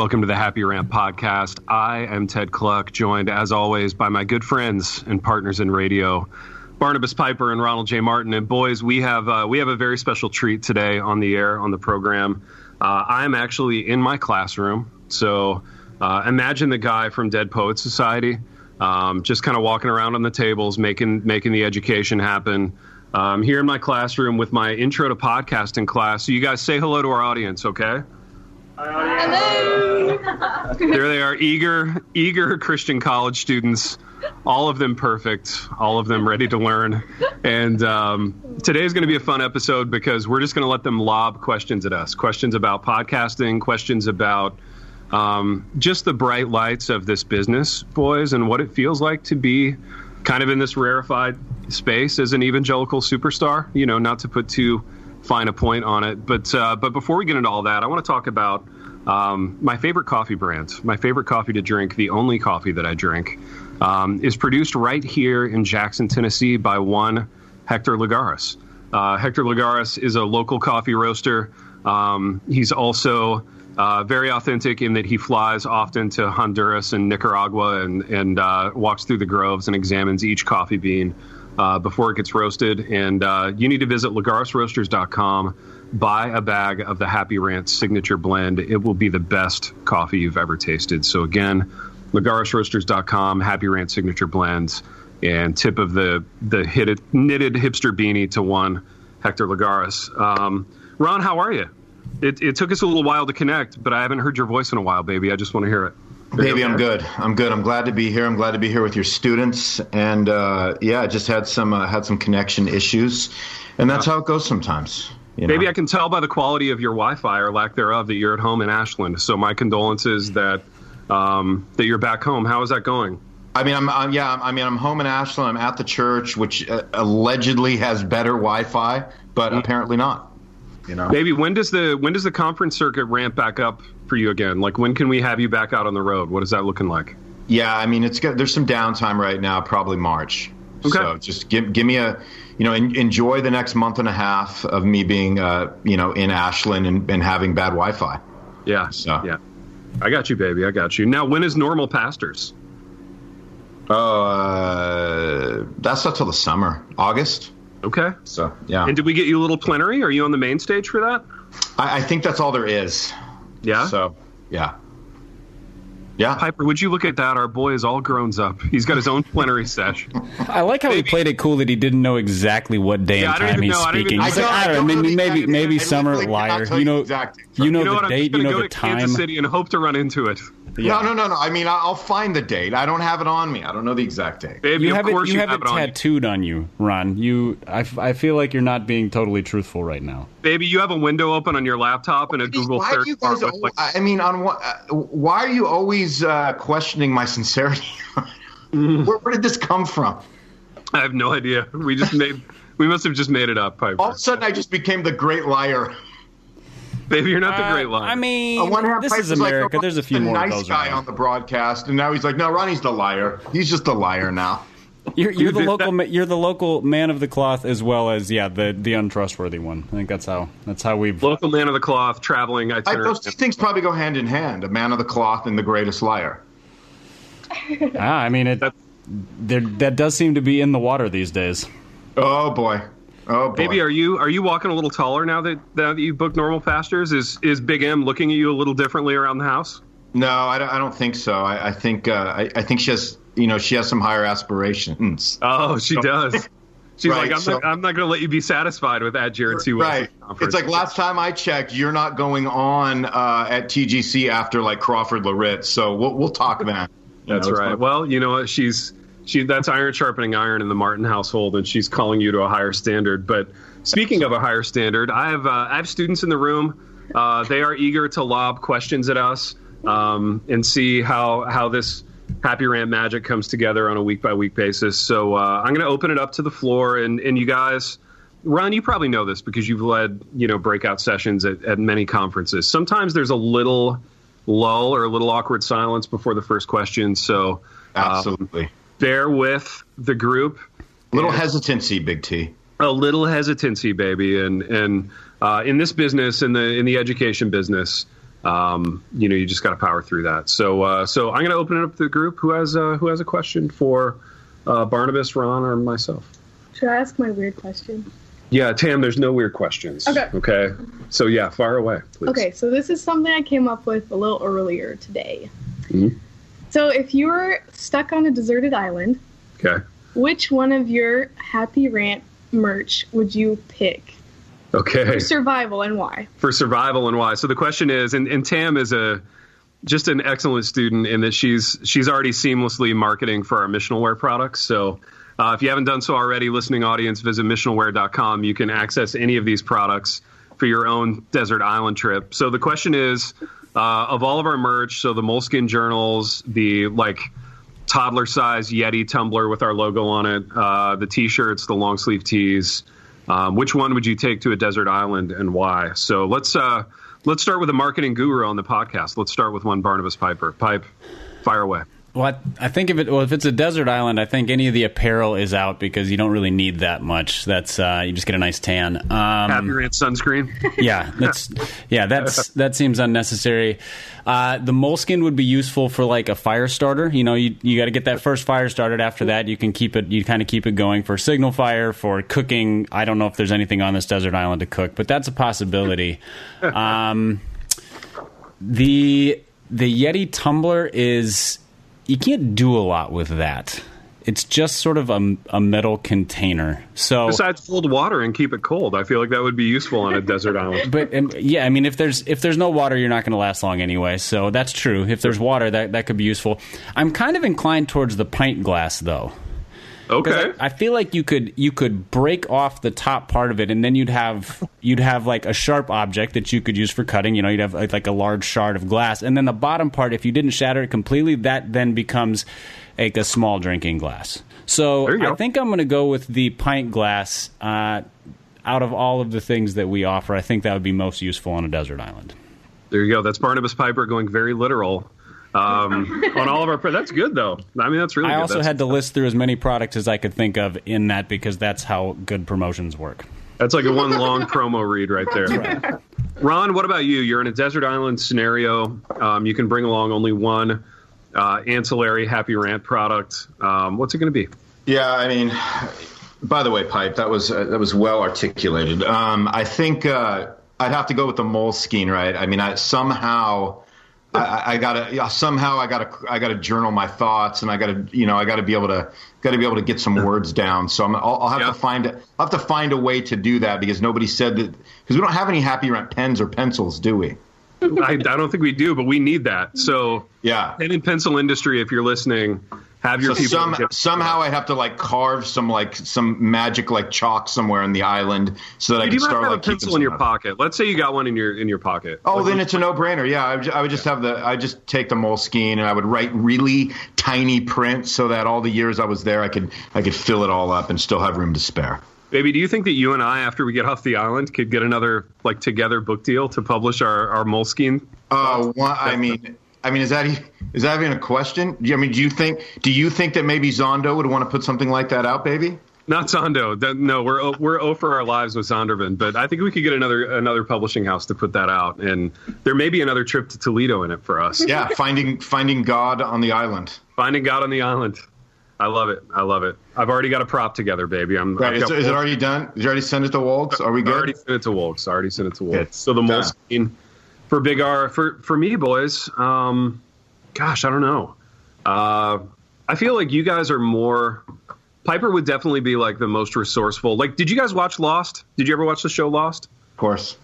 Welcome to the Happy Rant podcast. I am Ted Kluck, joined as always by my good friends and partners in radio, Barnabas Piper and Ronald J. Martin. And boys, we have uh, we have a very special treat today on the air on the program. Uh, I'm actually in my classroom, so uh, imagine the guy from Dead Poets Society, um, just kind of walking around on the tables, making making the education happen. Um, here in my classroom with my intro to podcasting class. So you guys say hello to our audience, okay? Hello. there they are, eager, eager Christian college students. All of them perfect, all of them ready to learn. And um, today is going to be a fun episode because we're just going to let them lob questions at us questions about podcasting, questions about um, just the bright lights of this business, boys, and what it feels like to be kind of in this rarefied space as an evangelical superstar. You know, not to put too fine a point on it. But uh, but before we get into all that, I want to talk about um, my favorite coffee brand, my favorite coffee to drink, the only coffee that I drink, um, is produced right here in Jackson, Tennessee, by one Hector Lagares. Uh, Hector Lagares is a local coffee roaster. Um, he's also uh, very authentic in that he flies often to Honduras and Nicaragua and, and uh, walks through the groves and examines each coffee bean uh, before it gets roasted. And uh, you need to visit lagaresroasters.com, buy a bag of the Happy Rant signature blend. It will be the best coffee you've ever tasted. So, again, lagaresroasters.com, Happy Rant signature blends, and tip of the, the knitted hipster beanie to one Hector Lagares. Um, Ron, how are you? It, it took us a little while to connect, but I haven't heard your voice in a while, baby. I just want to hear it. Baby, I'm good. I'm good. I'm glad to be here. I'm glad to be here with your students, and uh, yeah, I just had some uh, had some connection issues, and that's how it goes sometimes. You know? Maybe I can tell by the quality of your Wi-Fi or lack thereof that you're at home in Ashland. So my condolences that um, that you're back home. How is that going? I mean, I'm, I'm yeah. I mean, I'm home in Ashland. I'm at the church, which uh, allegedly has better Wi-Fi, but mm-hmm. apparently not. You know, maybe when does the when does the conference circuit ramp back up for you again? Like when can we have you back out on the road? What is that looking like? Yeah, I mean, it's got, there's some downtime right now, probably March. Okay. So just give give me a, you know, en- enjoy the next month and a half of me being, uh, you know, in Ashland and, and having bad Wi-Fi. Yeah. So. Yeah. I got you, baby. I got you. Now, when is normal pastors? Oh, uh, that's not till the summer, August. Okay. So yeah. And did we get you a little plenary? Are you on the main stage for that? I, I think that's all there is. Yeah. So yeah. Yeah. Piper, would you look at that? Our boy is all grown up. He's got his own plenary sesh. I like how maybe. he played it cool that he didn't know exactly what day yeah, and time he's know. speaking. I don't, I don't, know. Maybe maybe, maybe summer liar. You know, you know, you know the date. You know the time. Kansas City and hope to run into it. Yeah. No, no, no, no. I mean, I'll find the date. I don't have it on me. I don't know the exact date. Baby, you have it. You, you have, have it tattooed on you. on you, Ron. You, I, I feel like you're not being totally truthful right now. Baby, you have a window open on your laptop and a Google why search bar. With, like, I mean, on what? Uh, why are you always uh, questioning my sincerity? where, where did this come from? I have no idea. We just made. we must have just made it up, Piper. All of a sudden, I just became the great liar. Baby, you're not the great liar. Uh, I mean, one this is America. Like, There's a few more nice of those guy around. on the broadcast, and now he's like, no, Ronnie's the liar. He's just a liar now. You're, you're the local. You're the local man of the cloth, as well as yeah, the the untrustworthy one. I think that's how that's how we've local man of the cloth traveling. I, think. those two things probably go hand in hand: a man of the cloth and the greatest liar. ah, I mean it. There, that does seem to be in the water these days. Oh boy. Oh, boy. Baby, are you are you walking a little taller now that now that you booked normal pastors? Is is Big M looking at you a little differently around the house? No, I don't, I don't think so. I, I think uh, I, I, think she has you know she has some higher aspirations. Oh, she so, does. She's right, like, I'm, so, not, I'm not going to let you be satisfied with that, Jared C. Right. It's like last time I checked, you're not going on uh, at TGC after like Crawford Loritts. So we'll, we'll talk then. That's know, right. Well, you know what? She's she that's iron sharpening iron in the Martin household, and she's calling you to a higher standard. But speaking of a higher standard, I have uh, I have students in the room. Uh, they are eager to lob questions at us um, and see how how this Happy Rant magic comes together on a week by week basis. So uh, I'm going to open it up to the floor, and and you guys. Ron, you probably know this because you've led, you know, breakout sessions at, at many conferences. Sometimes there's a little lull or a little awkward silence before the first question. So, um, absolutely, bear with the group. A little hesitancy, Big T. A little hesitancy, baby, and and uh, in this business, in the in the education business, um, you know, you just got to power through that. So, uh, so I'm going to open it up to the group. Who has uh, who has a question for uh, Barnabas, Ron, or myself? Should I ask my weird question? Yeah, Tam. There's no weird questions. Okay. Okay. So yeah, fire away. Please. Okay. So this is something I came up with a little earlier today. Mm-hmm. So if you were stuck on a deserted island, okay, which one of your Happy Rant merch would you pick? Okay. For survival and why? For survival and why. So the question is, and, and Tam is a just an excellent student in that she's she's already seamlessly marketing for our missionalwear products. So uh, if you haven't done so already, listening audience, visit missionalwear.com. You can access any of these products for your own desert island trip. So the question is, uh, of all of our merch, so the Moleskine journals, the like toddler size Yeti tumbler with our logo on it, uh, the t-shirts, the long sleeve tees. Um, which one would you take to a desert island and why? So let's uh, let's start with a marketing guru on the podcast. Let's start with one Barnabas Piper. Pipe, fire away. Well, I, think if it well if it's a desert island, I think any of the apparel is out because you don't really need that much. That's uh, you just get a nice tan. Um, sunscreen. Yeah, that's yeah that's that seems unnecessary. Uh, the Moleskine would be useful for like a fire starter. You know, you you got to get that first fire started. After that, you can keep it. You kind of keep it going for signal fire for cooking. I don't know if there's anything on this desert island to cook, but that's a possibility. Um, the the Yeti tumbler is you can't do a lot with that. It's just sort of a, a metal container. So besides hold water and keep it cold, I feel like that would be useful on a desert island. But um, yeah, I mean, if there's if there's no water, you're not going to last long anyway. So that's true. If there's water, that that could be useful. I'm kind of inclined towards the pint glass though. Okay. I, I, feel like you could you could break off the top part of it, and then you'd have you'd have like a sharp object that you could use for cutting. You know, you'd have like a large shard of glass, and then the bottom part, if you didn't shatter it completely, that then becomes like a small drinking glass. So I think I'm going to go with the pint glass. Uh, out of all of the things that we offer, I think that would be most useful on a desert island. There you go. That's Barnabas Piper going very literal um, on all of our. That's good though. I mean, that's really. I good. also that's, had to list through as many products as I could think of in that because that's how good promotions work. That's like a one long promo read right there. Right. Ron, what about you? You're in a desert island scenario. Um, you can bring along only one uh, ancillary Happy Rant product. Um, what's it going to be? Yeah, I mean, by the way, Pipe, that was uh, that was well articulated. Um, I think uh, I'd have to go with the Moleskine, right? I mean, I somehow I, I, gotta somehow I gotta I gotta journal my thoughts and I gotta you know I gotta be able to gotta be able to get some words down. So i will have to find I'll have to find a way to do that because nobody said that because we don't have any Happy Rant pens or pencils, do we? I, I, don't think we do, but we need that. So yeah, pen and pencil industry, if you're listening, have your so people. Some, somehow I have to like carve some like some magic like chalk somewhere in the island so that you I can start have like a pencil in your pocket. Let's say you got one in your in your pocket. Oh, like, then it's a no brainer. Yeah, I would, I would just have the I just take the moleskine and I would write really tiny print so that all the years I was there I could I could fill it all up and still have room to spare. Baby, do you think that you and I, after we get off the island, could get another like together book deal to publish our our moleskine? Oh, uh, well, I mean, I mean, is that is that even a question? I mean, do you think do you think that maybe Zondo would want to put something like that out, baby? Not Zondo. No, we're oh, we're o for our lives with Zondervan, but I think we could get another another publishing house to put that out, and there may be another trip to Toledo in it for us. Yeah, finding finding God on the island. Finding God on the island. I love it. I love it. I've already got a prop together, baby. I'm. Right. Is, is, it already done? Did you already send it to Wolves? Are we good? I already sent it to Wolves. I already sent it to Wolves. So the Moleskine for Big R for for me, boys. Um, gosh, I don't know. Uh, I feel like you guys are more. Piper would definitely be like the most resourceful. Like, did you guys watch Lost? Did you ever watch the show Lost? Of course.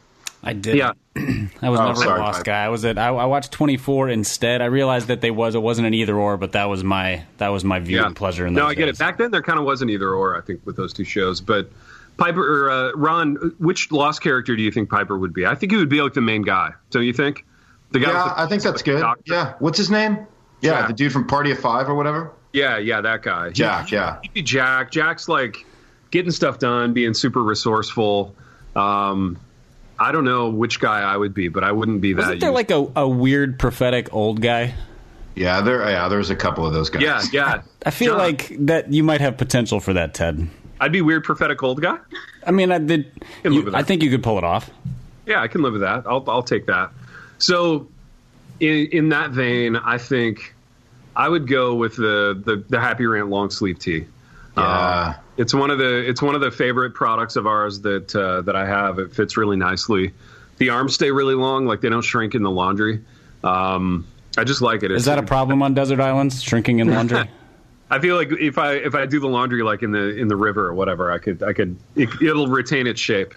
I did. Yeah. I was oh, never sorry, a Lost guy. I was at. I, I, watched 24 instead. I realized that they was. It wasn't an either or, but that was my that was my viewing yeah. pleasure. In no, I get days. it. Back then, there kind of was an either or. I think with those two shows, but Piper or uh, Ron, which Lost character do you think Piper would be? I think he would be like the main guy. Don't you think? The guy. Yeah, the, I think that's good. Doctor. Yeah. What's his name? Yeah, Jack. the dude from Party of Five or whatever. Yeah, yeah, that guy. Jack. He, yeah. He'd be Jack. Jack's like getting stuff done, being super resourceful. Um, I don't know which guy I would be, but I wouldn't be Wasn't that. Wasn't there like a, a weird prophetic old guy? Yeah, there. Yeah, there's a couple of those guys. Yeah, yeah. I, I feel John. like that you might have potential for that, Ted. I'd be weird prophetic old guy. I mean, I did. I, you, I think you could pull it off. Yeah, I can live with that. I'll I'll take that. So, in in that vein, I think I would go with the the, the Happy Rant long sleeve tee. Yeah. Uh, it's one of the it's one of the favorite products of ours that uh, that I have. It fits really nicely. The arms stay really long, like they don't shrink in the laundry. Um, I just like it. Is that a problem on desert islands? Shrinking in laundry? I feel like if I if I do the laundry like in the in the river or whatever, I could I could it, will retain its shape,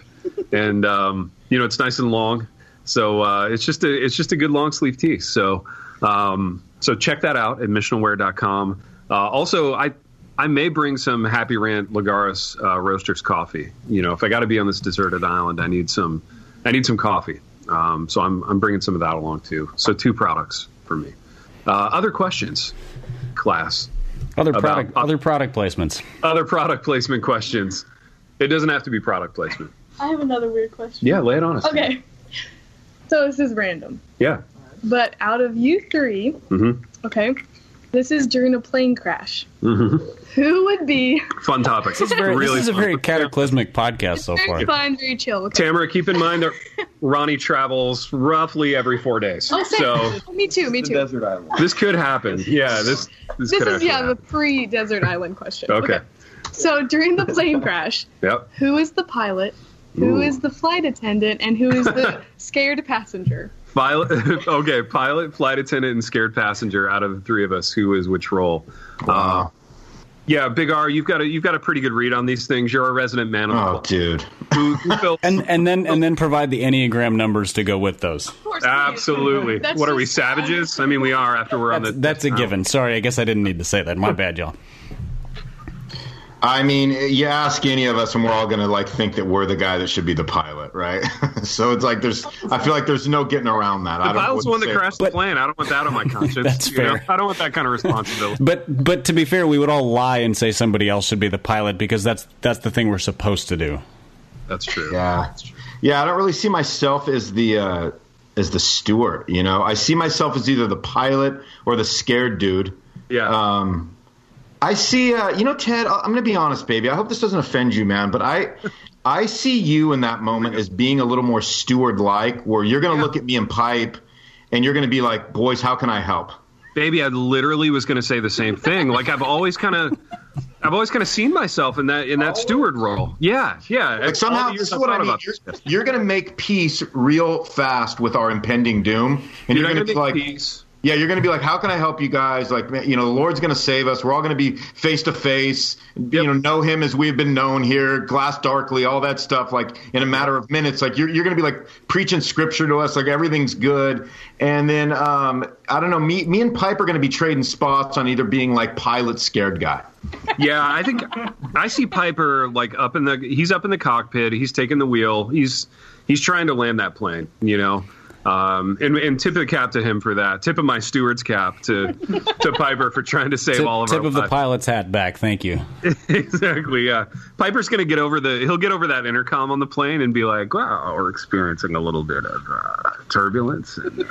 and um, you know it's nice and long. So uh, it's just a it's just a good long sleeve tee. So um, so check that out at missionalwear.com. Uh, also, I I may bring some Happy Rant Lagares uh, Roasters coffee. You know, if I got to be on this deserted island, I need some I need some coffee. Um, so I'm I'm bringing some of that along too. So two products for me. Uh, other questions, class. Other product, other product placements. Other product placement questions. It doesn't have to be product placement. I have another weird question. Yeah, lay it on us. Okay. So this is random. Yeah. But out of you 3 mm-hmm. okay, this is during a plane crash. Mm-hmm. Who would be fun topic? This is, very, really this is a very cataclysmic podcast so very far. Fun, very chill. Okay. Tamara, keep in mind that Ronnie travels roughly every four days. Oh, so me too. Me too. Desert island. This could happen. Yeah. This. This, could happen. this is yeah happen. the pre-desert island question. Okay. okay. So during the plane crash, yep. Who is the pilot? Who Ooh. is the flight attendant? And who is the scared passenger? Pilot, okay, pilot, flight attendant, and scared passenger. Out of the three of us, who is which role? Wow. Uh, yeah, Big R, you've got a you've got a pretty good read on these things. You're a resident man. Oh, dude. Who, who and and then and then provide the enneagram numbers to go with those. Absolutely. what are we savages? I mean, we are after we're that's, on the. That's a given. Sorry, I guess I didn't need to say that. My bad, y'all. I mean, you ask any of us, and we're all gonna like think that we're the guy that should be the pilot, right? so it's like there's, I feel like there's no getting around that. The I pilot's one that crashed the plane. I don't want that on my conscience. That's fair. Know? I don't want that kind of responsibility. But but to be fair, we would all lie and say somebody else should be the pilot because that's that's the thing we're supposed to do. That's true. Yeah, That's true. yeah. I don't really see myself as the uh, as the steward. You know, I see myself as either the pilot or the scared dude. Yeah. Um, I see. Uh, you know, Ted. I'm going to be honest, baby. I hope this doesn't offend you, man. But I, I see you in that moment as being a little more steward-like, where you're going to yeah. look at me and pipe, and you're going to be like, "Boys, how can I help?" Baby, I literally was going to say the same thing. Like I've always kind of, I've always kind of seen myself in that in that steward role. Yeah, yeah. Like somehow, this is what I mean. You're, you're going to make peace real fast with our impending doom, and you're, you're going to be like. Peace yeah, you're going to be like, how can I help you guys? Like, you know, the Lord's going to save us. We're all going to be face to face. You know, know Him as we've been known here, glass darkly, all that stuff. Like in a matter of minutes, like you're you're going to be like preaching scripture to us, like everything's good. And then um, I don't know, me me and Pipe are going to be trading spots on either being like pilot scared guy. yeah, I think I see Piper like up in the he's up in the cockpit. He's taking the wheel. He's he's trying to land that plane. You know. Um, and, and, tip of the cap to him for that. Tip of my steward's cap to to Piper for trying to save tip, all of tip of the pilot's hat back. Thank you. exactly. Yeah. Piper's gonna get over the. He'll get over that intercom on the plane and be like, "Wow, we're experiencing a little bit of uh, turbulence." And,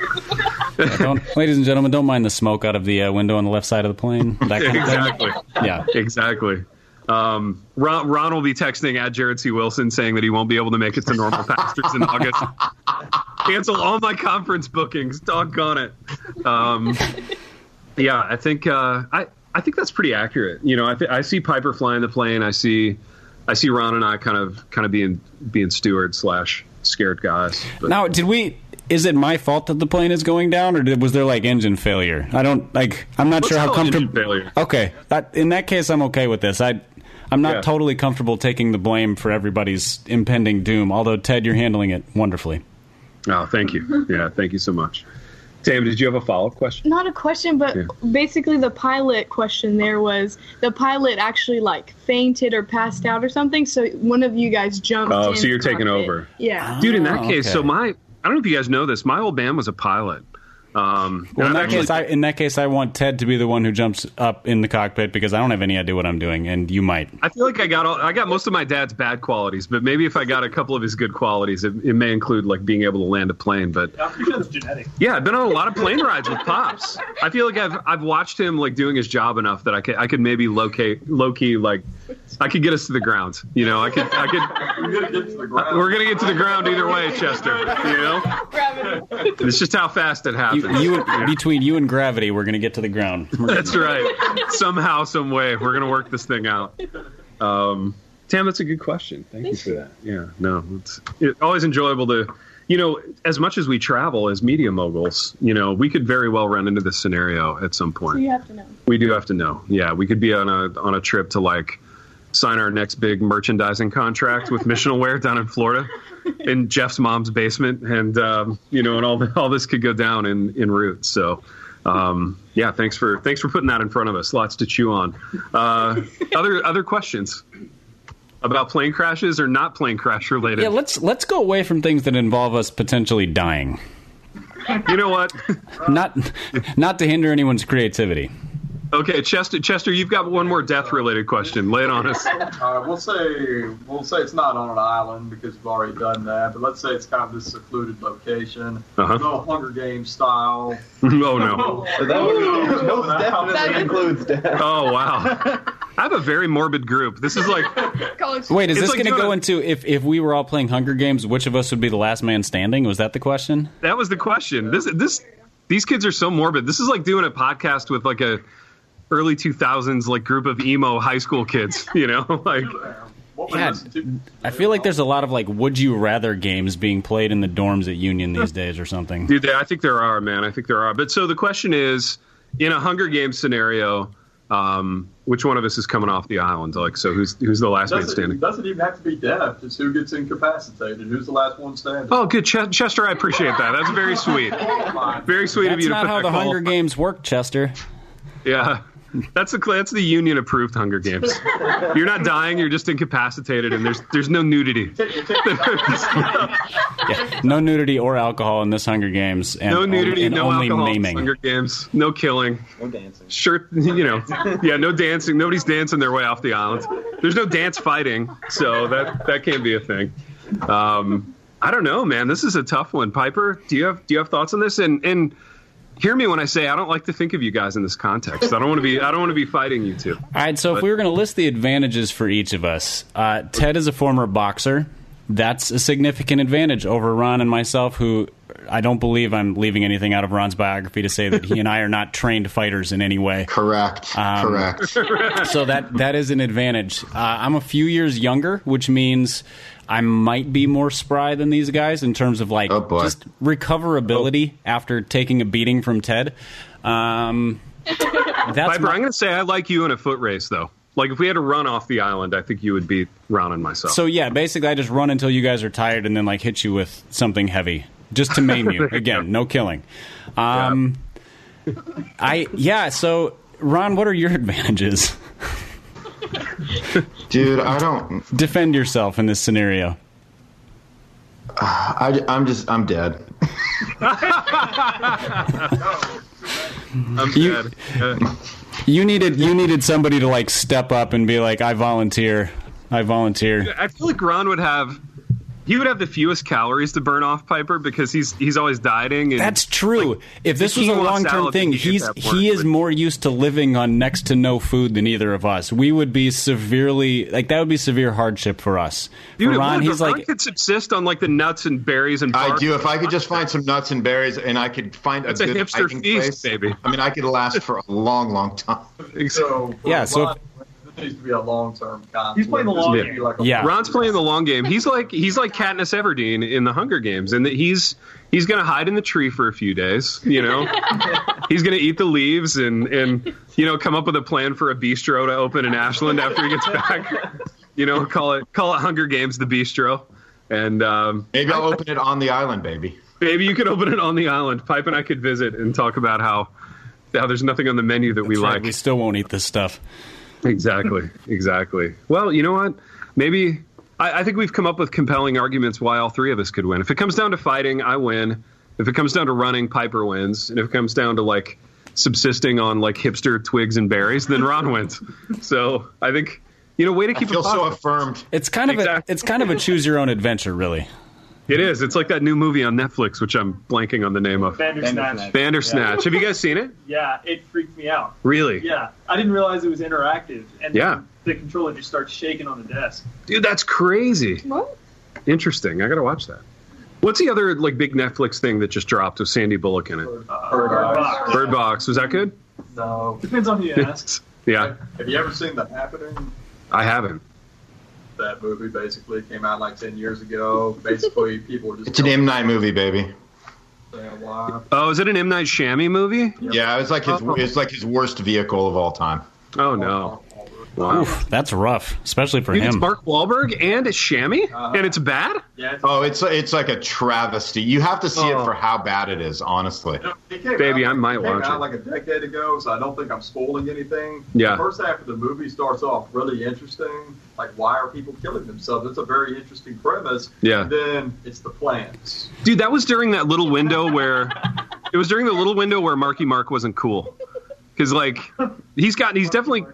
yeah, ladies and gentlemen, don't mind the smoke out of the uh, window on the left side of the plane. That kind exactly. Of yeah. Exactly. Um, Ron, Ron, will be texting at Jared C. Wilson saying that he won't be able to make it to normal pastors in August. Cancel all my conference bookings. Doggone it. Um, yeah, I think uh, I I think that's pretty accurate. You know, I th- I see Piper flying the plane. I see I see Ron and I kind of kind of being being steward slash scared guys. But. Now, did we? Is it my fault that the plane is going down, or did, was there like engine failure? I don't like. I'm not Let's sure how comfortable. Failure. Okay, that, in that case, I'm okay with this. I I'm not yeah. totally comfortable taking the blame for everybody's impending doom. Although Ted, you're handling it wonderfully. Oh, thank you. Yeah, thank you so much. Tam, did you have a follow up question? Not a question, but yeah. basically the pilot question there was the pilot actually like fainted or passed out or something. So one of you guys jumped. Oh, so you're taking over. Yeah, dude. In that oh, case, okay. so my I don't know if you guys know this. My old man was a pilot. Um, Well, in and that actually- case, I in that case, I want Ted to be the one who jumps up in the cockpit because I don't have any idea what I'm doing, and you might. I feel like I got all, I got most of my dad's bad qualities, but maybe if I got a couple of his good qualities, it, it may include like being able to land a plane. But I'm pretty sure it's genetic. yeah, I've been on a lot of plane rides with pops. I feel like I've I've watched him like doing his job enough that I could I could maybe locate low key like I could get us to the ground. You know, I could I could. We're gonna get to the ground. We're gonna get to the ground either way, Chester. You know, it's just how fast it happens. You, you between you and gravity, we're gonna get to the ground. That's right. Somehow, some way, we're gonna work this thing out. Um, Tam, that's a good question. Thank, you for that. Yeah, no, it's, it's always enjoyable to, you know, as much as we travel as media moguls, you know, we could very well run into this scenario at some point. So you have to know. We do have to know. Yeah, we could be on a on a trip to like sign our next big merchandising contract with Missional Wear down in Florida, in Jeff's mom's basement, and um, you know, and all the, all this could go down in in route. So. Um, yeah, thanks for thanks for putting that in front of us. Lots to chew on. Uh, other other questions about plane crashes or not plane crash related? Yeah, let's let's go away from things that involve us potentially dying. you know what? Not not to hinder anyone's creativity. Okay, Chester, Chester, you've got one more death related question. Lay it on us. Uh, we'll say we'll say it's not on an island because we've already done that. But let's say it's kind of this secluded location, Uh-huh. no Hunger Games style. oh no. That most definitely That- includes death. Oh wow. I have a very morbid group. This is like Wait, is this like going to go a- into if if we were all playing Hunger Games, which of us would be the last man standing? Was that the question? that was the question. This this these kids are so morbid. This is like doing a podcast with like a early 2000s like group of emo high school kids, you know? Like What Yeah, I feel like there's a lot of like would you rather games being played in the dorms at Union these days or something. Dude, I think there are, man. I think there are. But so the question is, in a Hunger Games scenario, um, which one of us is coming off the island? Like, so who's who's the last man doesn't, standing? doesn't even have to be death. Just who gets incapacitated. Who's the last one standing? Oh, good, Ch- Chester. I appreciate that. That's very sweet. Very sweet of That's you to not put how that the call. Hunger Games work, Chester. Yeah. That's the that's the union approved Hunger Games. You're not dying. You're just incapacitated, and there's there's no nudity. Yeah, no nudity or alcohol in this Hunger Games, and no nudity, and no only alcohol. maiming. Hunger Games, no killing. No dancing. Sure, you know, yeah, no dancing. Nobody's dancing their way off the island. There's no dance fighting, so that that can't be a thing. Um, I don't know, man. This is a tough one. Piper, do you have do you have thoughts on this? And and hear me when I say I don't like to think of you guys in this context. I don't want to be I don't want to be fighting you two. All right, so if we were going to list the advantages for each of us, uh, Ted is a former boxer. That's a significant advantage over Ron and myself, who I don't believe I'm leaving anything out of Ron's biography to say that he and I are not trained fighters in any way. Correct. Um, Correct. So that that is an advantage. Uh, I'm a few years younger, which means I might be more spry than these guys in terms of like Oh, just recoverability after taking a beating from Ted. Um, that's Piper, my- I'm going to say I like you in a foot race though. Like if we had to run off the island, I think you would beat Ron and myself. So yeah, basically, I just run until you guys are tired, and then like hit you with something heavy, just to maim you. Again, no killing. Um, I yeah. So Ron, what are your advantages? Dude, I don't. Defend yourself in this scenario. I, I'm just. I'm dead. I'm You- dead. Uh, You needed you needed somebody to like step up and be like, I volunteer. I volunteer. I feel like Ron would have. He would have the fewest calories to burn off Piper because he's he's always dieting. And That's true. if this was a long term thing, he he's gets at work, he is but- more used to living on next to no food than either of us. We would be severely like that would be severe hardship for us. Dude, for Ron, would, he's but Ron like could subsist on like the nuts and berries and. I do. If I could just find some nuts and berries, and I could find a It's a good hipster hiding feast, place, baby. I mean, I could last for a long, long time. So Yeah, so Ron, it needs to be a long term conflict. He's playing the long This needs to game. Like a Yeah. Ron's playing the long game. He's like he's like Katniss Everdeen in the Hunger Games, and that he's he's gonna hide in the tree for a few days. You know, he's gonna eat the leaves and and you know come up with a plan for a bistro to open in Ashland after he gets back. You know, call it call it Hunger Games the bistro, and um, Maybe I'll open it on the island, baby. maybe you could open it on the island. Pipe and I could visit and talk about how how there's nothing on the menu that we right, like. we still won't eat this stuff. Exactly. Exactly. Well, you know what? Maybe I, I think we've come up with compelling arguments why all three of us could win. If it comes down to fighting, I win. If it comes down to running, Piper wins, and if it comes down to like subsisting on like hipster twigs and berries, then Ron wins. So I think you know, way to I keep feel it so affirmed. It's kind of Exactly. a it's kind of a choose your own adventure, really. It is. It's like that new movie on Netflix, which I'm blanking on the name of. Bandersnatch. Bandersnatch. Have you guys seen it? Yeah, it freaked me out. Really? Yeah, I didn't realize it was interactive, and Yeah. the controller just starts shaking on the desk. Dude, that's crazy. What? Interesting. I gotta watch that. What's the other like big Netflix thing that just dropped with Sandy Bullock in it? Uh, Bird Bird Box. Box. Bird Box. Was that good? No. Depends on who you ask. yeah, Have you ever seen The Happening? I haven't. That movie basically came out like 10 years ago. Basically, people were just. It's an M Night movie, baby. Oh, is it an M Night Shyamalan movie? Yeah, it was like his uh-huh. it's like his worst vehicle of all time. Oh no. Uh-huh. Wow. Oof, that's rough, especially for Dude, it's. Mark Wahlberg and it's Shammy, Uh-huh. and it's bad. Yeah, it's, Oh, it's it's like a travesty. You have to see Oh. it for how bad it is, honestly. It came Baby, out, I might it came watch out it. like a decade ago, so I don't think I'm spoiling anything. Yeah. The first half of the movie starts off really interesting. Like, why are people killing themselves? It's a very interesting premise. Yeah. And then it's the plans. Dude, that was during that little window where it was during the little window where Marky Mark wasn't cool. Because like he's gotten he's definitely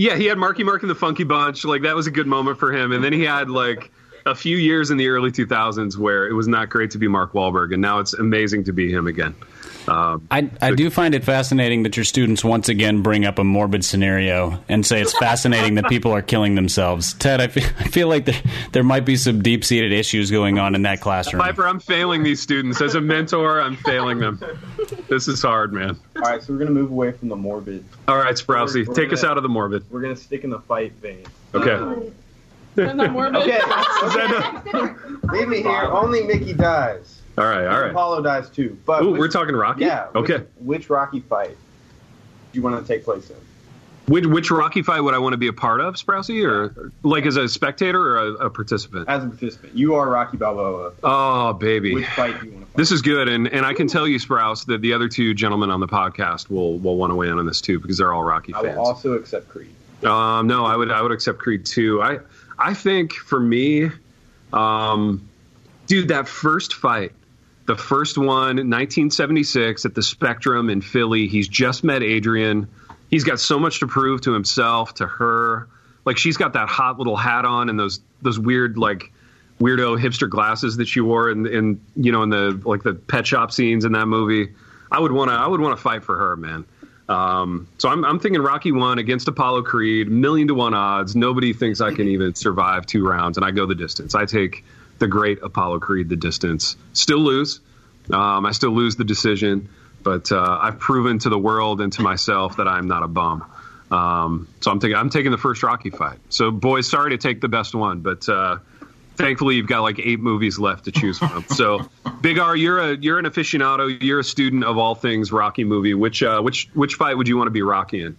yeah he had Marky Mark and the Funky Bunch. Like that was a good moment for him, and then he had like a few years in the early 2000s where it was not great to be Mark Wahlberg, and now it's amazing to be him again. Um, I, I do find it fascinating that your students once again bring up a morbid scenario and say it's fascinating that people are killing themselves. Ted, I feel, I feel like there, there might be some deep seated issues going on in that classroom. Piper, I'm failing these students as a mentor. I'm failing them. This is hard, man. All right, so we're gonna move away from the morbid. All right, Sprousey, take us gonna- out of the morbid. We're gonna stick in the fight vein. Okay. Isn't that morbid? Okay, Is leave me here. Only Mickey dies. a- all right, all right. Apollo dies too. But Ooh, which- we're talking Rocky. Yeah. Okay. Which, which Rocky fight do you want to take place in? Which, which Rocky fight would I want to be a part of, Sprousey, or like as a spectator or a, a participant? As a participant, you are Rocky Balboa. Oh, baby, Which fight do you want to fight? this is good, and and I can tell you, Sprouse, that the other two gentlemen on the podcast will will want to weigh in on this too because they're all Rocky fans. I fans. will also accept Creed. Um, no, I would I would accept Creed too. I I think for me, um, dude, that first fight, the first one, 1976 at the Spectrum in Philly. He's just met Adrian. He's got so much to prove to himself, to her. Like she's got that hot little hat on and those those weird like weirdo hipster glasses that she wore in, in you know in the like the pet shop scenes in that movie. I would want to I would want to fight for her, man. Um, so I'm, I'm thinking Rocky one against Apollo Creed, million to one odds. Nobody thinks I can even survive two rounds, and I go the distance. I take the great Apollo Creed the distance. Still lose. Um, I still lose the decision, but uh, I've proven to the world and to myself that I'm not a bum. Um, so I'm taking I'm taking the first Rocky fight. So boys, sorry to take the best one, but uh, thankfully you've got like eight movies left to choose from. So Big R, you're a you're an aficionado. You're a student of all things Rocky movie. Which uh, which which fight would you want to be Rocky in?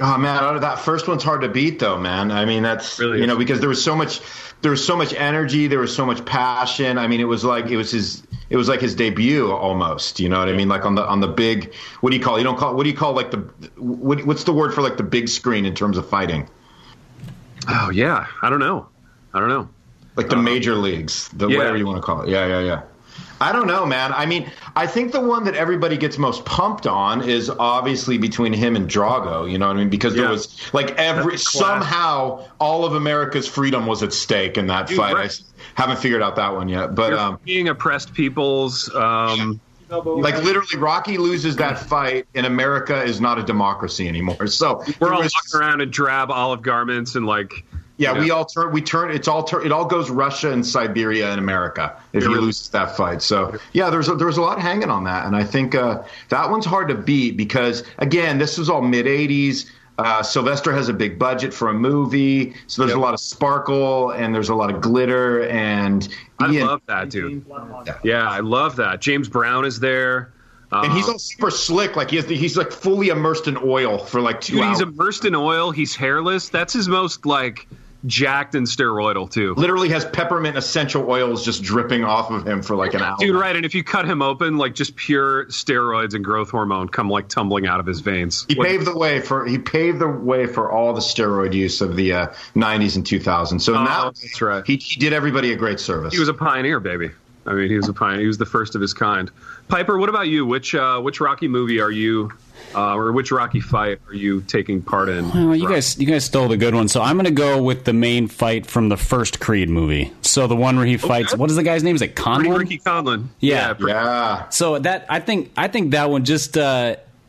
Oh man, that first one's hard to beat though, man. I mean, that's Really you know because there was so much, there was so much energy, there was so much passion. I mean, it was like it was his, it was like his debut almost. You know what I mean? Like on the on the big, what do you call? it? You don't call. What do you call like the what, what's the word for like the big screen in terms of fighting? Oh yeah, I don't know. I don't know. Like the major leagues, the yeah. whatever you want to call it. Yeah, yeah, yeah. I don't know, man. I mean, I think the one that everybody gets most pumped on is obviously between him and Drago. You know what I mean? Because there was like every somehow all of America's freedom was at stake in that Dude, fight. I right. s- haven't figured out that one yet, but um, being oppressed peoples. Um, like literally, Rocky loses that fight, and America is not a democracy anymore. So we're all was- walking around in drab olive garments and like. Yeah, you we all turn. We turn. It's all. Turn, it all goes Russia and Siberia and America if he loses that fight. So yeah, there's a, there was a lot hanging on that, and I think uh, that one's hard to beat because again, this was all mid '80s. Uh, Sylvester has a big budget for a movie, so there's Yep. a lot of sparkle and there's a lot of glitter. And I Ian, love that, dude. Yeah, I love that. James Brown is there. and he's Um, all super slick. Like he has, the, he's like fully immersed in oil for like two Dude, hours. he's immersed in oil. He's hairless. That's his most like jacked and steroidal too. Literally has peppermint essential oils just dripping off of him for like an hour. Dude, right? And if you cut him open, like just pure steroids and growth hormone come like tumbling out of his veins. He Like, paved the way for he paved the way for all the steroid use of the uh, 90s and 2000s. So Oh, that that's right. he, he did everybody a great service. he was a pioneer, baby. I mean, he was a pioneer. He was the first of his kind. Piper, what about you? Which uh, which Rocky movie are you, uh, or which Rocky fight are you taking part in? Well, you guys, you guys stole the good one. So I'm going to go with the main fight from the first Creed movie. So the one where he fights. What is the guy's name? Is it Pretty Conlan? Ricky Conlan. Yeah. pretty- Yeah. So that I think I think that one just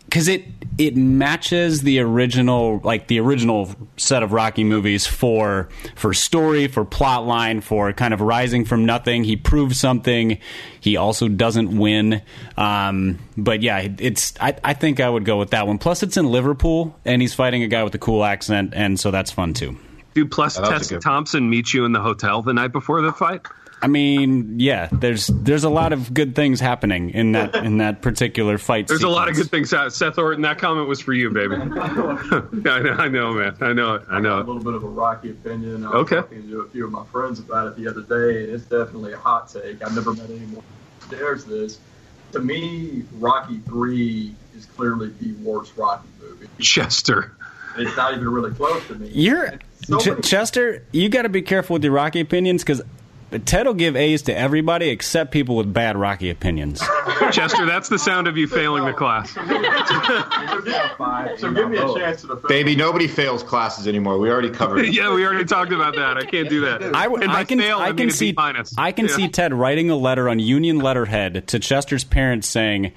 because it it matches the original like the original set of Rocky movies for for story for plot line for kind of rising from nothing. He proves something. He also doesn't win. Um, but yeah, it's I, I think I would go with that one. Plus, it's in Liverpool and he's fighting a guy with a cool accent, and so that's fun too. Dude, plus that Tessa good- Thompson meets you in the hotel the night before the fight. I mean, yeah, there's there's a lot of good things happening in that in that particular fight. There's a lot of good things. out. Seth Orton, that comment was for you, baby. Yeah, I know, I know, man. I know, it. I a know. it. little bit of a rocky opinion. I was Okay. talking to a few of my friends about it the other day, and it's definitely a hot take. I've never met anyone who dares this. To me, Rocky Three is clearly the worst Rocky movie. Chester. It's not even really close to me. You're So Ch- many- Chester. You got to be careful with your Rocky opinions because Ted will give A's to everybody except people with bad Rocky opinions. Chester, that's the sound of you failing the class. so, give, me a chance to defend. Baby, nobody fails classes anymore. We already covered it. yeah, we already talked about that. I can't do that. I, and by I can, fail, I, I mean can see, minus. I can Yeah. see Ted writing a letter on Union letterhead to Chester's parents saying,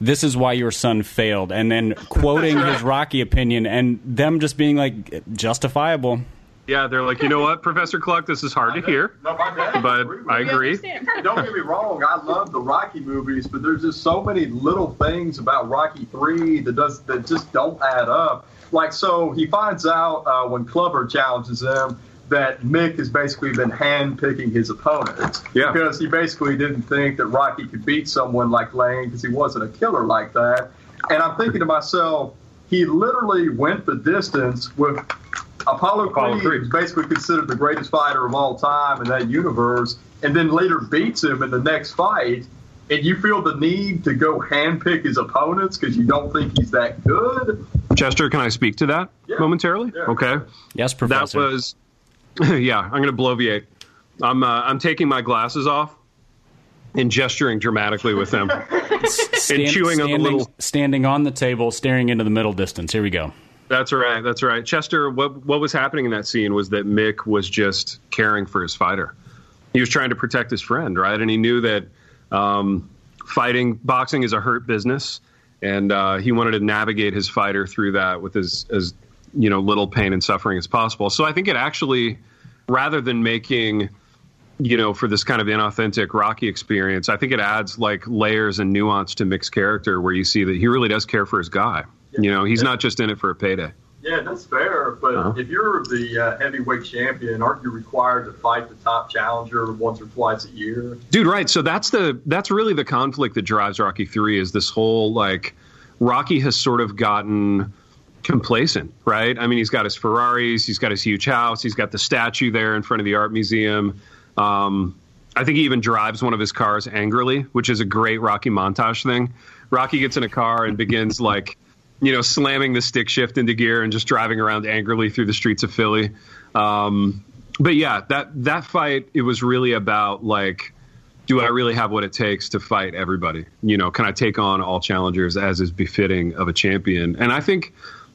"This is why your son failed," and then quoting his Rocky opinion, and them just being like justifiable. Yeah, they're like, you know what, Professor Kluck, this is hard to hear, No, but I agree. Don't get me wrong, I love the Rocky movies, but there's just so many little things about Rocky Three that does that just don't add up. Like, so he finds out uh, when Clubber challenges him that Mick has basically been hand-picking his opponents Yeah. because he basically didn't think that Rocky could beat someone like Lang because he wasn't a killer like that. And I'm thinking to myself, he literally went the distance with Apollo, Apollo Creed, Creed. who's basically considered the greatest fighter of all time in that universe, and then later beats him in the next fight. And you feel the need to go handpick his opponents because you don't think he's that good. Chester, can I speak to that Yeah. momentarily? Yeah. Okay. Yes, Professor. That was, yeah. I'm going to bloviate. I'm uh, I'm taking my glasses off and gesturing dramatically with them. Stand- chewing on the little- standing on the table, staring into the middle distance. Here we go. That's right. That's right. Chester, what what was happening in that scene was that Mick was just caring for his fighter. He was trying to protect his friend, right? And he knew that um, fighting, boxing is a hurt business, and uh, he wanted to navigate his fighter through that with as as you know little pain and suffering as possible. So I think it actually, rather than making you know, for this kind of inauthentic Rocky experience, I think it adds like layers and nuance to Mick's character where you see that he really does care for his guy. You know, he's not just in it for a payday. Yeah, that's fair. But Uh-huh. if you're the uh, heavyweight champion, aren't you required to fight the top challenger once or twice a year? Dude, right. So that's the that's really the conflict that drives Rocky 3 is this whole like Rocky has sort of gotten complacent, right? I mean, he's got his Ferraris, he's got his huge house, he's got the statue there in front of the art museum. Um, I think he even drives one of his cars angrily, which is a great Rocky montage thing. Rocky gets in a car and begins like, you know, slamming the stick shift into gear and just driving around angrily through the streets of Philly. Um, but yeah, that that fight it was really about like, do I really have what it takes to fight everybody? You know, can I take on all challengers as is befitting of a champion? And I think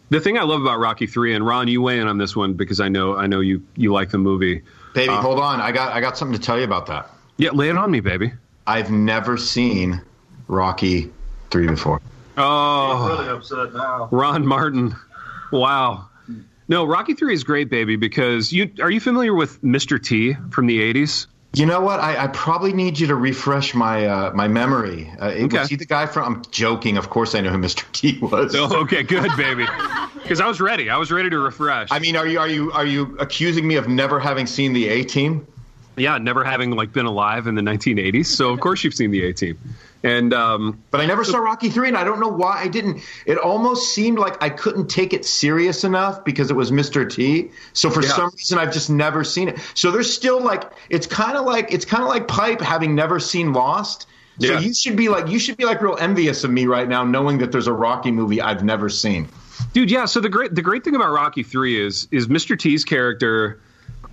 the thing I love about Rocky Three, and Ron, you weigh in on this one because I know I know you you like the movie. Baby, Uh, hold on. I got I got something to tell you about that. Yeah, lay it on me, baby. I've never seen Rocky three before. Oh, I'm really upset now. Ron Martin. Wow. No, Rocky Three is great, baby, because you are you familiar with Mr. T from the '80s? You know what? I, I probably need you to refresh my uh, my memory. Uh, Okay. Was he the guy from? I'm joking. Of course, I know who Mr. T was. Oh, okay, good, baby. Because I was ready. I was ready to refresh. I mean, are you are you are you accusing me of never having seen the A Team? yeah, never having like been alive in the 1980s, so of course you've seen the A Team. And um, But I never saw Rocky three, and I don't know why I didn't. It almost seemed like I couldn't take it serious enough because it was Mr. T. So for Yeah. some reason, I've just never seen it. So there's still like it's kind of like it's kind of like Pipe having never seen Lost. So Yeah. you should be like you should be like real envious of me right now, knowing that there's a Rocky movie I've never seen. dude, yeah. So the great the great thing about Rocky Three is is Mr. T's character.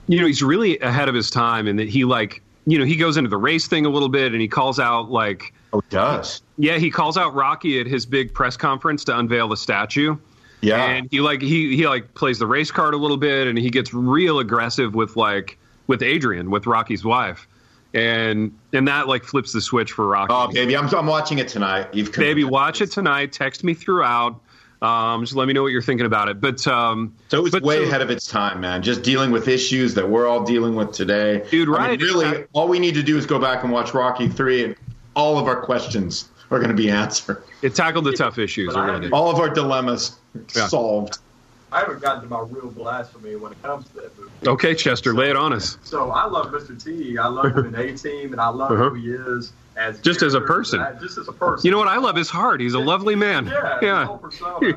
You know, he's really ahead of his time in that he like you know, he goes into the race thing a little bit, and he calls out like, Oh, does. yeah, he calls out Rocky at his big press conference to unveil the statue. Yeah. and he like he he like plays the race card a little bit and he gets real aggressive with like with Adrian with Rocky's wife and and that like flips the switch for Rocky. oh, baby, I'm, I'm watching it tonight. You've Baby, watch it tonight. Text me throughout. Um, just let me know what you're thinking about it. But um, So it was but way so- ahead of its time, man. Just dealing with issues that we're all dealing with today. Dude, I mean, right. really, all we need to do is go back and watch Rocky 3, and all of our questions are going to be answered. It tackled the tough issues. But I it really haven't- did. All of our dilemmas Yeah. solved. I haven't gotten to my real blasphemy when it comes to that movie. Okay, Chester, lay it on us. So I love Mr. T. I love him in A Team, and I love Uh-huh. who he is as Just as a person. I- Just as a person. You know what? I love his heart. He's a lovely man. Yeah, Yeah. his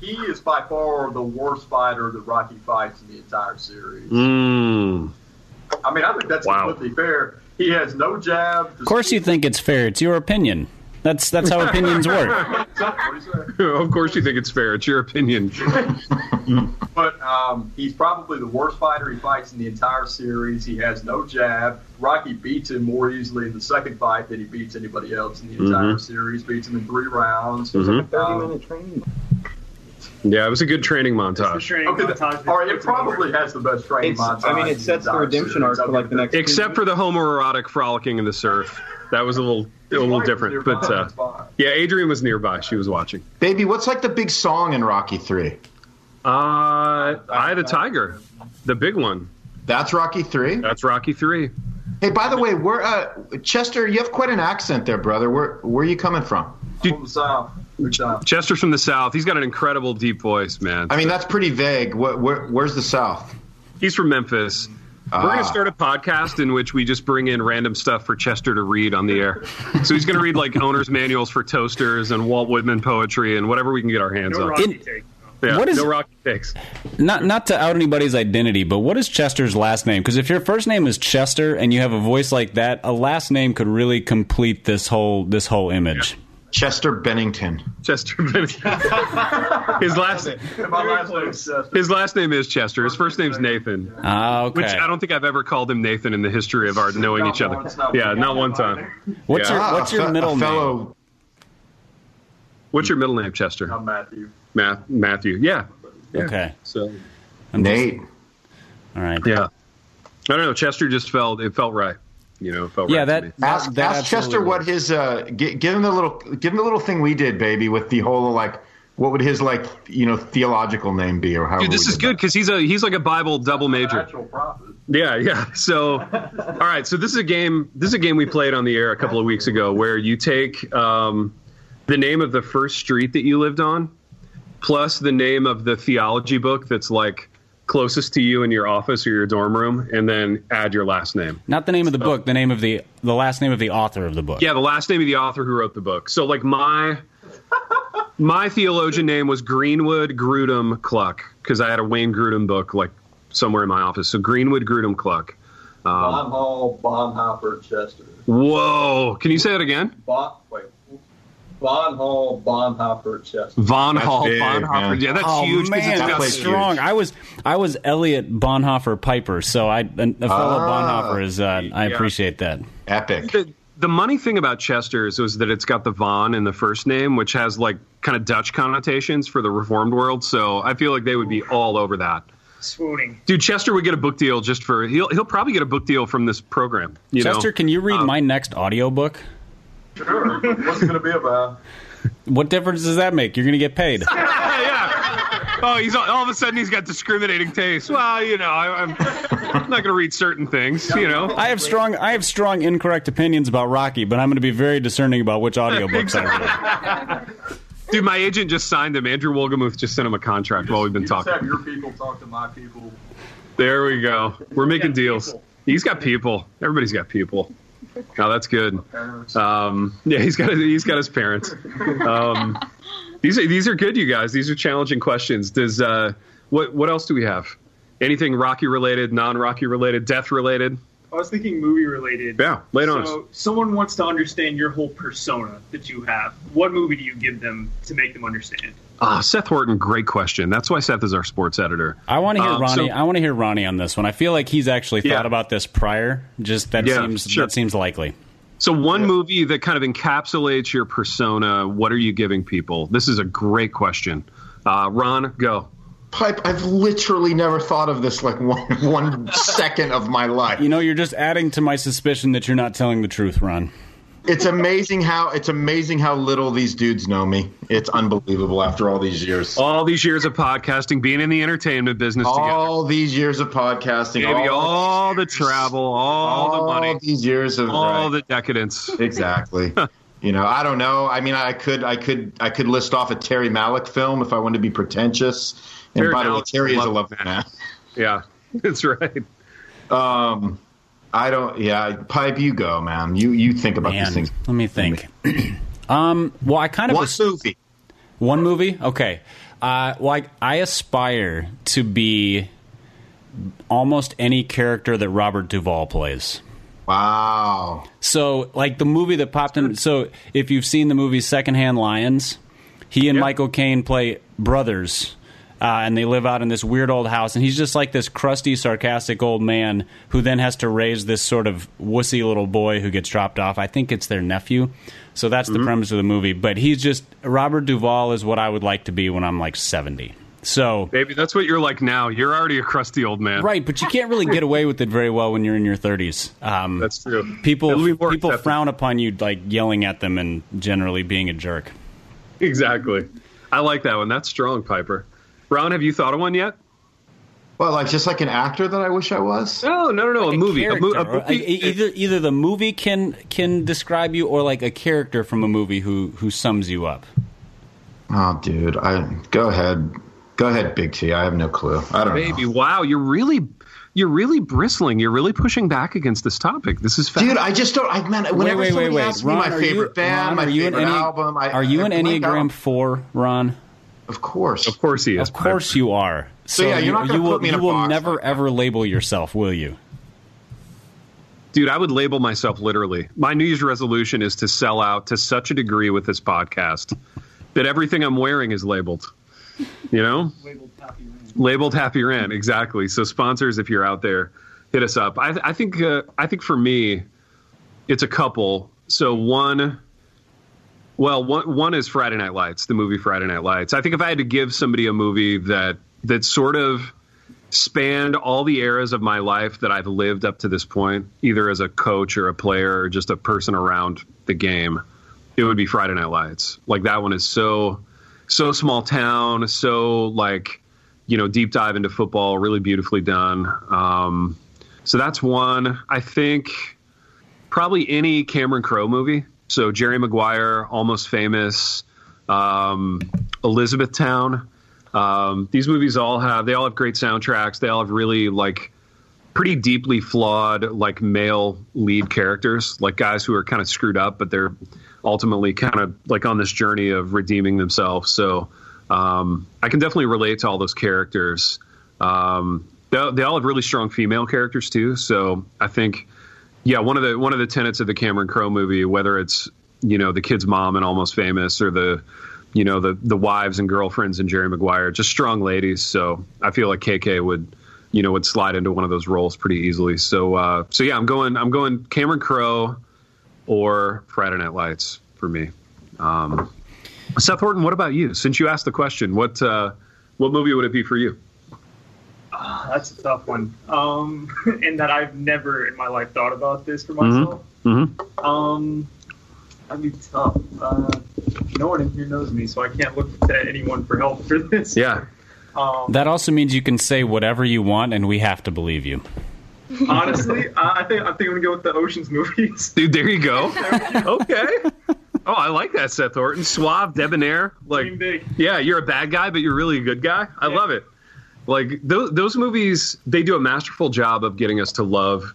he is by far the worst fighter that Rocky fights in the entire series. Mm. I mean, I think that's Wow. completely fair. He has no jab. Of course, you think it's fair. It's your opinion. That's that's how opinions work. of course, you think it's fair. It's your opinion. But um, he's probably the worst fighter he fights in the entire series. He has no jab. Rocky beats him more easily in the second fight than he beats anybody else in the entire Mhm. series. Beats him in three rounds. Mhm. Thirty Um, minute training. Yeah, it was a good training The montage. training Okay, montage th- all right, it probably has the best training It's, montage. I mean, it sets the redemption arc for like the next. two Except for the homoerotic frolicking in the surf. That was a little a little different. was But uh, yeah, Adrian was nearby. She was watching. Baby, what's like the big song in Rocky 3? Uh, Eye of the Tiger, the big one. That's Rocky 3? That's Rocky Three. Hey, by the way, where uh, Chester, you have quite an accent there, brother. Where where are you coming from? from the south. Big south. Chester's from the South. He's got an incredible deep voice, man. I mean, that's pretty vague. Where, where, where's the South? He's from Memphis. We're Ah. going to start a podcast in which we just bring in random stuff for Chester to read on the air. So he's going to read like owner's manuals for toasters and Walt Whitman poetry and whatever we can get our hands No on. Rocky In- take. Yeah, What is- no rocky takes. Not not to out anybody's identity, but what is Chester's last name? Because if your first name is Chester and you have a voice like that, a last name could really complete this whole this whole image. Chester Bennington. Chester Bennett. his last My last name is Chester. his last name is Chester. His first name's Nathan. Ah, okay. Which I don't think I've ever called him Nathan in the history of our knowing Not each other. once, not yeah, once. not one time. what's Yeah. your what's your Ah, middle a name? What's your middle name, Chester? I'm Matthew. Math, Matthew. Yeah. yeah. Okay. So I'm just- Nate. all right. yeah. I don't know. Chester just felt it felt right. You know, felt Yeah, right. to that, me. Ask, that ask Chester what works. his uh, gi- give him the little give him the little thing we did, baby, with the whole like what would his like you know theological name be or how? Dude, this is good because he's a he's like a Bible double major. Yeah, yeah. So, all right. So this is a game. This is a game we played on the air a couple of weeks ago, where you take um, the name of the first street that you lived on, plus the name of the theology book that's like closest to you in your office or your dorm room, and then add your last name. Not the name of the book, the name of the the last name of the author of the book. Yeah, the last name of the author who wrote the book. So, like my my theologian name was Greenwood Grudem Kluck because I had a Wayne Grudem book like somewhere in my office. So Greenwood Grudem Kluck. Um, Von Hall, Bonhoeffer, Chester. Whoa! Can you say it again? Bon, wait. Von Hall, Bonhoeffer, Chester. Von That's Hall, big, Bonhoeffer. man. Yeah, that's oh huge. 'cause man, it's got- that's strong. huge. I was I was Elliot Bonhoeffer Piper, so I a fellow Ah. Bonhoeffer is. Uh, I Yeah. appreciate that. epic. the, the money thing about Chester's was that it's got the Von in the first name, which has like kind of Dutch connotations for the Reformed world. So I feel like they would be all over that. Swooning. Dude, Chester would get a book deal just for he'll he'll probably get a book deal from this program. You Chester, know? can you read Um, my next audiobook? Sure. What's it going to be about? What difference does that make? You're going to get paid. yeah. Oh, he's all, all of a sudden he's got discriminating taste. Well, you know, I, I'm, I'm not going to read certain things. You know, I have strong I have strong incorrect opinions about Rocky, but I'm going to be very discerning about which audiobooks I read. dude, my agent just signed him. Andrew Wolgemuth just sent him a contract while we've been You just talking. have your people talk to my people. There we go. We're making deals. people. He's got people. Everybody's got people. Oh, that's good. Um, yeah, he's got he's got his parents. Um, these are these are good, you guys. These are challenging questions. Does uh, what what else do we have? Anything Rocky related, non Rocky related, death related? I was thinking movie related. Yeah, lay it on. So, someone wants to understand your whole persona that you have. What movie do you give them to make them understand? Ah, Seth Horton, great question. That's why Seth is our sports editor. I want to hear Um, Ronnie. so- I want to hear Ronnie on this one. I feel like he's actually Yeah. thought about this prior. Just that Yeah, seems sure. that seems likely. So, one movie that kind of encapsulates your persona, what are you giving people? This is a great question. Uh, Ron, go. Pipe, I've literally never thought of this like one one second of my life. You know, you're just adding to my suspicion that you're not telling the truth, Ron. It's amazing how it's amazing how little these dudes know me. It's unbelievable after all these years. All these years of podcasting, being in the entertainment business together. All these years of podcasting, Baby, all, all the travel, all the money, these years of all right. the decadence. exactly. you know, I don't know. I mean, I could, I could, I could list off a Terry Malick film if I wanted to be pretentious. And Terry by the way, Terry is a lovely man. Yeah, that's right. Um, I don't. Yeah, pipe. You go, man. You you think about these things. let me think. um, well, I kind of One was- movie. One movie? Okay. Uh, well, I, I aspire to be almost any character that Robert Duvall plays. Wow. So, like the movie that popped in. So, if you've seen the movie Secondhand Lions, he and Yep. Michael Caine play brothers. Uh, and they live out in this weird old house, and he's just like this crusty, sarcastic old man who then has to raise this sort of wussy little boy who gets dropped off. I think it's their nephew. So that's the premise of the movie. But he's just Robert Duvall is what I would like to be when I'm like 70. So Baby, that's what you're like now. You're already a crusty old man. right, but you can't really get away with it very well when you're in your 30s. Um, That's true. people It'll be more people acceptable. frown upon you like yelling at them and generally being a jerk. Exactly. I like that one. That's strong, Piper. Ron, have you thought of one yet? Well, like just like an actor that I wish I was. No, no, no, no. a movie. A, mo- a movie. either either the movie can can describe you or like a character from a movie who who sums you up. Oh, dude. I go ahead. Go ahead, Big T. I have no clue. I don't Baby, know. wow, you're really, you're really bristling. You're really pushing back against this topic. This is Dude. I just don't. I man, whenever wait, wait, somebody wait, wait. asks me Ron, my favorite you, band, Ron, my are you an favorite Enne- album, I, are you I an blank Enneagram out. four, Ron? Of course. of course he is. Of course you are. So, yeah, you're not gonna you will, put me in you a will box never like that. ever label yourself, will you? Dude, I would label myself literally. My New Year's resolution is to sell out to such a degree with this podcast that everything I'm wearing is labeled. You know? Labeled Happy Rant. labeled happy rant exactly so sponsors if you're out there hit us up i, I think uh, i think for me it's a couple so one well one, one is friday night lights the movie friday night lights i think if i had to give somebody a movie that that sort of spanned all the eras of my life that i've lived up to this point either as a coach or a player or just a person around the game it would be friday night lights like that one is so so small town so like you know, deep dive into football, really beautifully done. Um, so that's one. I think probably any Cameron Crowe movie. So Jerry Maguire, Almost Famous, um, Elizabethtown. Um, these movies all have they all have great soundtracks. They all have really like pretty deeply flawed like male lead characters, like guys who are kind of screwed up, but they're ultimately kind of like on this journey of redeeming themselves. So um, I can definitely relate to all those characters. Um, they, they all have really strong female characters too. So I think, yeah, one of the one of the tenets of the Cameron Crowe movie, whether it's you know the kid's mom and Almost Famous, or the you know the the wives and girlfriends in Jerry Maguire, just strong ladies. So I feel like KK would you know would slide into one of those roles pretty easily. So uh, so yeah, I'm going I'm going Cameron Crowe or Friday Night Lights for me. Um, Seth Horton, what about you? Since you asked the question, what uh, what movie would it be for you? Ah, that's a tough one. Um, and that I've never in my life thought about this for myself. Mm-hmm. Um, that'd be tough. Uh, no one in here knows me, so I can't look to anyone for help for this. Yeah, Um, That also means you can say whatever you want, and we have to believe you. honestly, I I think I think I'm gonna go with the Ocean's movies. dude, there you go. okay. Oh, I like that, Seth Horton. Suave, debonair. Like, yeah, you're a bad guy, but you're really a good guy. I Yeah. love it. Like those those movies, they do a masterful job of getting us to love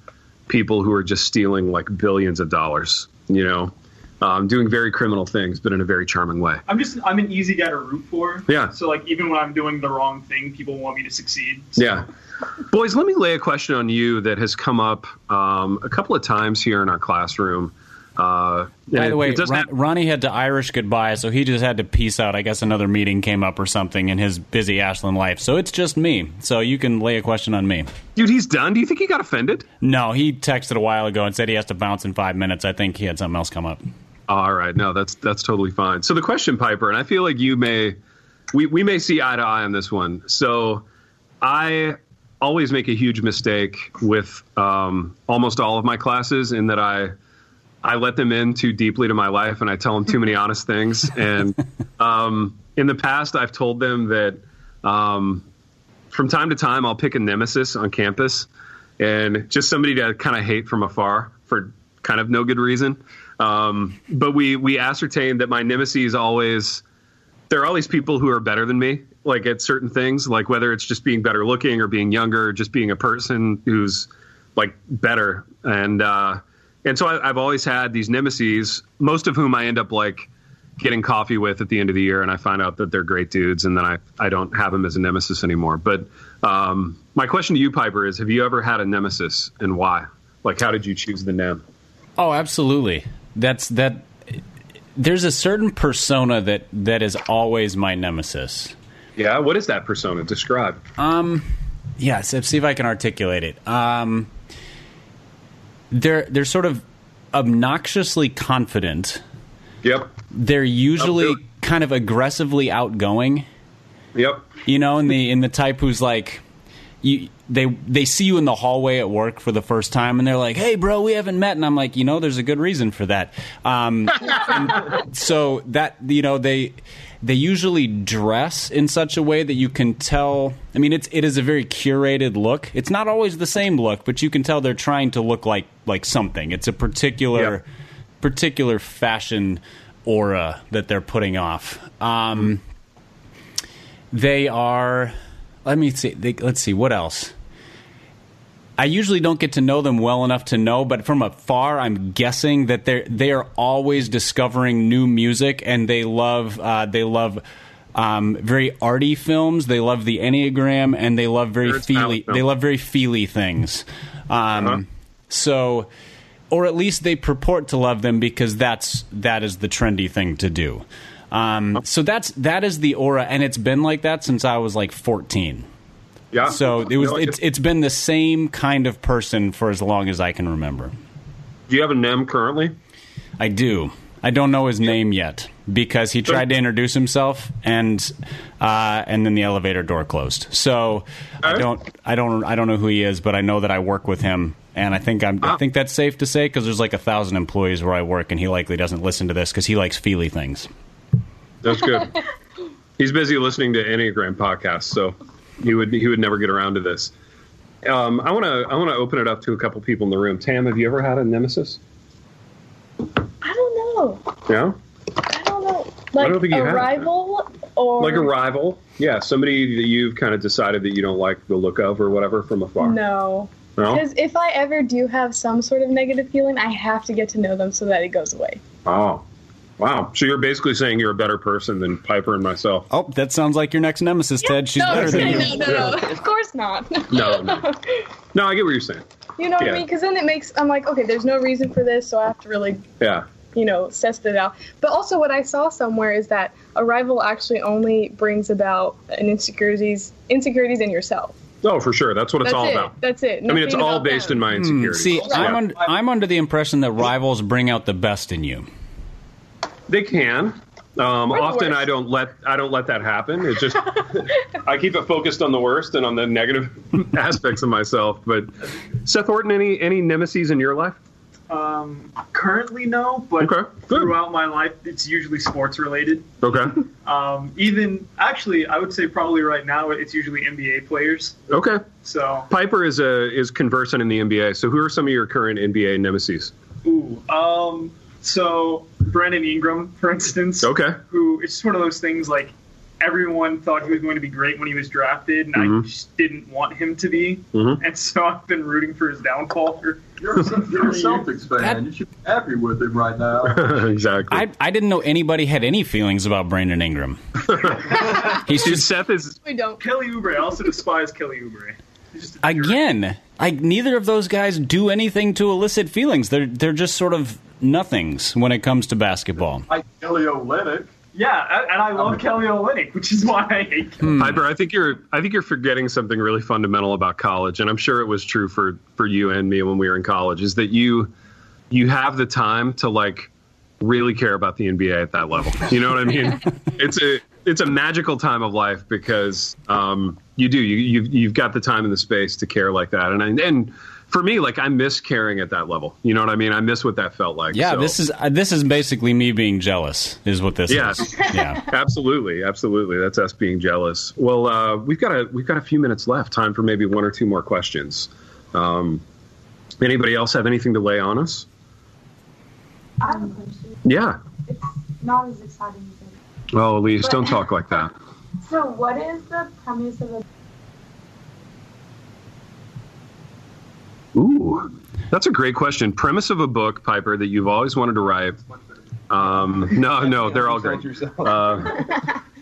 people who are just stealing like billions of dollars. You know, um, doing very criminal things, but in a very charming way. I'm just I'm an easy guy to root for. Yeah. So like even when I'm doing the wrong thing, people want me to succeed. So, Yeah. Boys, let me lay a question on you that has come up um, a couple of times here in our classroom. Uh, By the it- way, it Ron, have- Ronnie had to Irish goodbye, so he just had to peace out. I guess another meeting came up or something in his busy Ashland life. So it's just me. So you can lay a question on me. dude, he's done. Do you think he got offended? No, he texted a while ago and said he has to bounce in five minutes. I think he had something else come up. All right, no, that's that's totally fine. So the question, Piper, and I feel like you may, we we may see eye to eye on this one. So I always make a huge mistake with um, almost all of my classes in that I I let them in too deeply to my life and I tell them too many honest things. And um, in the past, I've told them that um, from time to time I'll pick a nemesis on campus and just somebody to kind of hate from afar for kind of no good reason. Um, but we we ascertained that my nemesis always there are always people who are better than me, like at certain things, like whether it's just being better looking or being younger, or just being a person who's like better. And uh, and so I, I've always had these nemesis, most of whom I end up like getting coffee with at the end of the year, and I find out that they're great dudes, and then I I don't have them as a nemesis anymore. But um, my question to you, Piper, is: Have you ever had a nemesis, and why? Like, how did you choose the nem? Oh, absolutely. That's that. There's a certain persona that that is always my nemesis. Yeah, what is that persona? Describe. Um, yes. yeah, so see if I can articulate it. Um, they're they're sort of obnoxiously confident. Yep. They're usually kind of aggressively outgoing. Yep. You know, in the in the type who's like, you they they see you in the hallway at work for the first time, and they're like, "Hey, bro, we haven't met," and I'm like, you know, there's a good reason for that. Um, so that you know they they usually dress in such a way that you can tell. I mean, it's it is a very curated look. It's not always the same look, but you can tell they're trying to look like like something. It's a particular Yep. particular fashion aura that they're putting off. Um, they are. Let me see. They, let's see what else. I usually don't get to know them well enough to know, but from afar, I'm guessing that they they are always discovering new music, and they love uh, they love um, very arty films. They love the Enneagram, and they love very feely. They love very feely things. Um, Uh-huh. So, or at least they purport to love them because that's that is the trendy thing to do. Um, so that's that is the aura, and it's been like that since I was like 14. Yeah. So it was No, it's it's been the same kind of person for as long as I can remember. Do you have a nem currently? I do. I don't know his name yet because he tried to introduce himself and uh, and then the elevator door closed. So I don't I don't I don't know who he is, but I know that I work with him, and I think I'm I Ah. think that's safe to say because there's like a thousand employees where I work, and he likely doesn't listen to this because he likes feely things. That's good. He's busy listening to Enneagram podcasts, so he would he would never get around to this. Um, I want to I want to open it up to a couple people in the room. Tam, have you ever had a nemesis? I don't know. Yeah, I don't know. Like don't think you a have. rival or like a rival. Yeah, somebody that you've kind of decided that you don't like the look of or whatever from afar. No. No? Because if I ever do have some sort of negative feeling, I have to get to know them so that it goes away. Oh, wow. So you're basically saying you're a better person than Piper and myself. Oh, that sounds like your next nemesis, Ted. She's no, better than you. no, no, no. Of course not. No, no. No, I get what you're saying. You know what Yeah. I mean? Because then it makes I'm like, okay, there's no reason for this, so I have to really, Yeah. you know, test it out. But also, what I saw somewhere is that a rival actually only brings about an insecurities insecurities in yourself. Oh, for sure. That's what it's That's all it. about. That's it. I mean, it's all based them. in my Hmm, insecurities. see, I'm, un- I'm under the impression that rivals bring out the best in you. They can. Um, the often worst. I don't let I don't let that happen. It just I keep it focused on the worst and on the negative aspects of myself. But Seth Horton, any any nemesis in your life? Um, currently, no, but Okay, throughout my life, it's usually sports related. Okay, Um, even actually, I would say probably right now, it's usually NBA players. okay. So, Piper is a is conversant in the NBA. So who are some of your current NBA nemesis? ooh, um, so Brandon Ingram, for instance. Okay. Who it's just one of those things like everyone thought he was going to be great when he was drafted, and Mhm. I just didn't want him to be. Mhm. And so I've been rooting for his downfall for. You're, a- you're a Celtics fan. That- you should be happy with him right now. exactly. I, I didn't know anybody had any feelings about Brandon Ingram. He's just Seth is We don't. Kelly Oubre. I also despise Kelly Oubre. He's just a jerk. again. Like neither of those guys do anything to elicit feelings. They're they're just sort of nothings when it comes to basketball. Like Kelly Olynyk. Yeah, and I love Kelly Olynyk, which is why I hate Kelly. Piper. I think you're I think you're forgetting something really fundamental about college, and I'm sure it was true for for you and me when we were in college. Is that you you have the time to like really care about the NBA at that level. You know what I mean? it's a it's a magical time of life because um, you do you you've, you've got the time and the space to care like that, and I, and for me, like I miss caring at that level. You know what I mean? I miss what that felt like. Yeah, So- this is uh, this is basically me being jealous. Is what this Yeah. is. Yeah. Absolutely, absolutely. That's us being jealous. Well, uh, we've got a we've got a few minutes left. Time for maybe one or two more questions. Um, anybody else have anything to lay on us? I have a question. Yeah. It's not as exciting as it. Oh, Elise, don't talk like that. So, what is the premise of a Ooh, that's a great question. Premise of a book, Piper, that you've always wanted to write. Um, no, no, they're all great. Uh,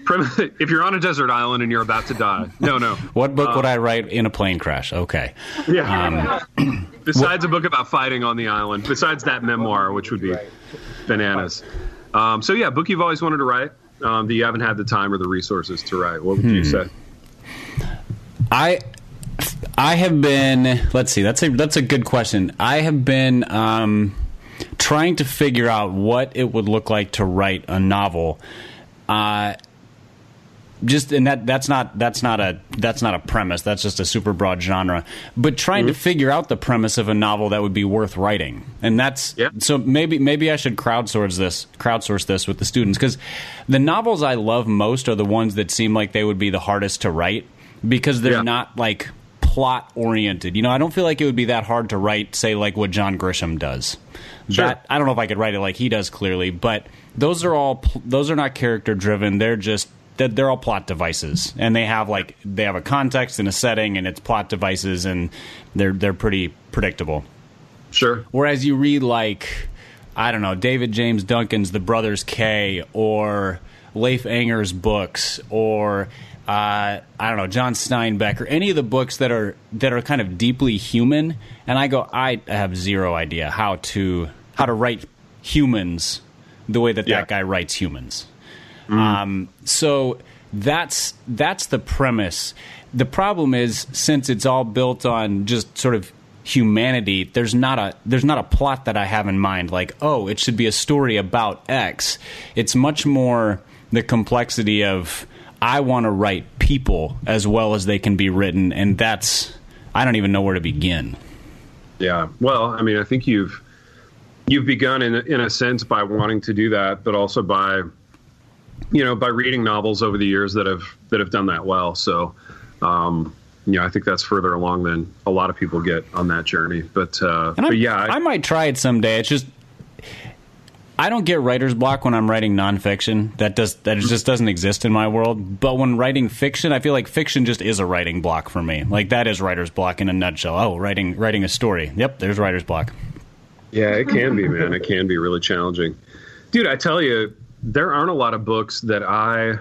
if you're on a desert island and you're about to die, no, no. What book would I write in a plane crash? Okay. Yeah. besides a book about fighting on the island, besides that memoir, which would be bananas. Um, so yeah, book you've always wanted to write um, that you haven't had the time or the resources to write. What would you say? I I have been let's see that's a that's a good question. I have been um, trying to figure out what it would look like to write a novel. Uh, just and that that's not that's not a that's not a premise. That's just a super broad genre. But trying to figure out the premise of a novel that would be worth writing, and that's Yeah. so maybe maybe I should crowdsource this crowdsource this with the students because the novels I love most are the ones that seem like they would be the hardest to write because they're Yeah. not like plot oriented. You know, I don't feel like it would be that hard to write, say, like what John Grisham does. Sure. That I don't know if I could write it like he does clearly, but those are all those are not character driven. They're just they're, they're all plot devices, and they have like they have a context and a setting, and it's plot devices, and they're they're pretty predictable. Sure. Whereas you read like I don't know David James Duncan's The Brothers K or Leif Enger's books or uh, I don't know John Steinbeck or any of the books that are that are kind of deeply human, and I go I have zero idea how to how to write humans the way that Yeah. that guy writes humans. Um, so that's that's the premise. The problem is since it's all built on just sort of humanity, there's not a there's not a plot that I have in mind. Like, oh, it should be a story about X. It's much more the complexity of I want to write people as well as they can be written, and that's I don't even know where to begin. Yeah. Well, I mean, I think you've you've begun in a- in a sense by wanting to do that, but also by you know by reading novels over the years that have that have done that well. So. Um, you know, I think that's further along than a lot of people get on that journey. But, uh, but yeah, I- I might try it someday. It's just I don't get writer's block when I'm writing nonfiction. That does that just doesn't exist in my world. But when writing fiction, I feel like fiction just is a writing block for me. Like that is writer's block in a nutshell. Oh, writing writing a story. Yep, there's writer's block. Yeah, it can be, man. It can be really challenging. Dude, I tell you, there aren't a lot of books that I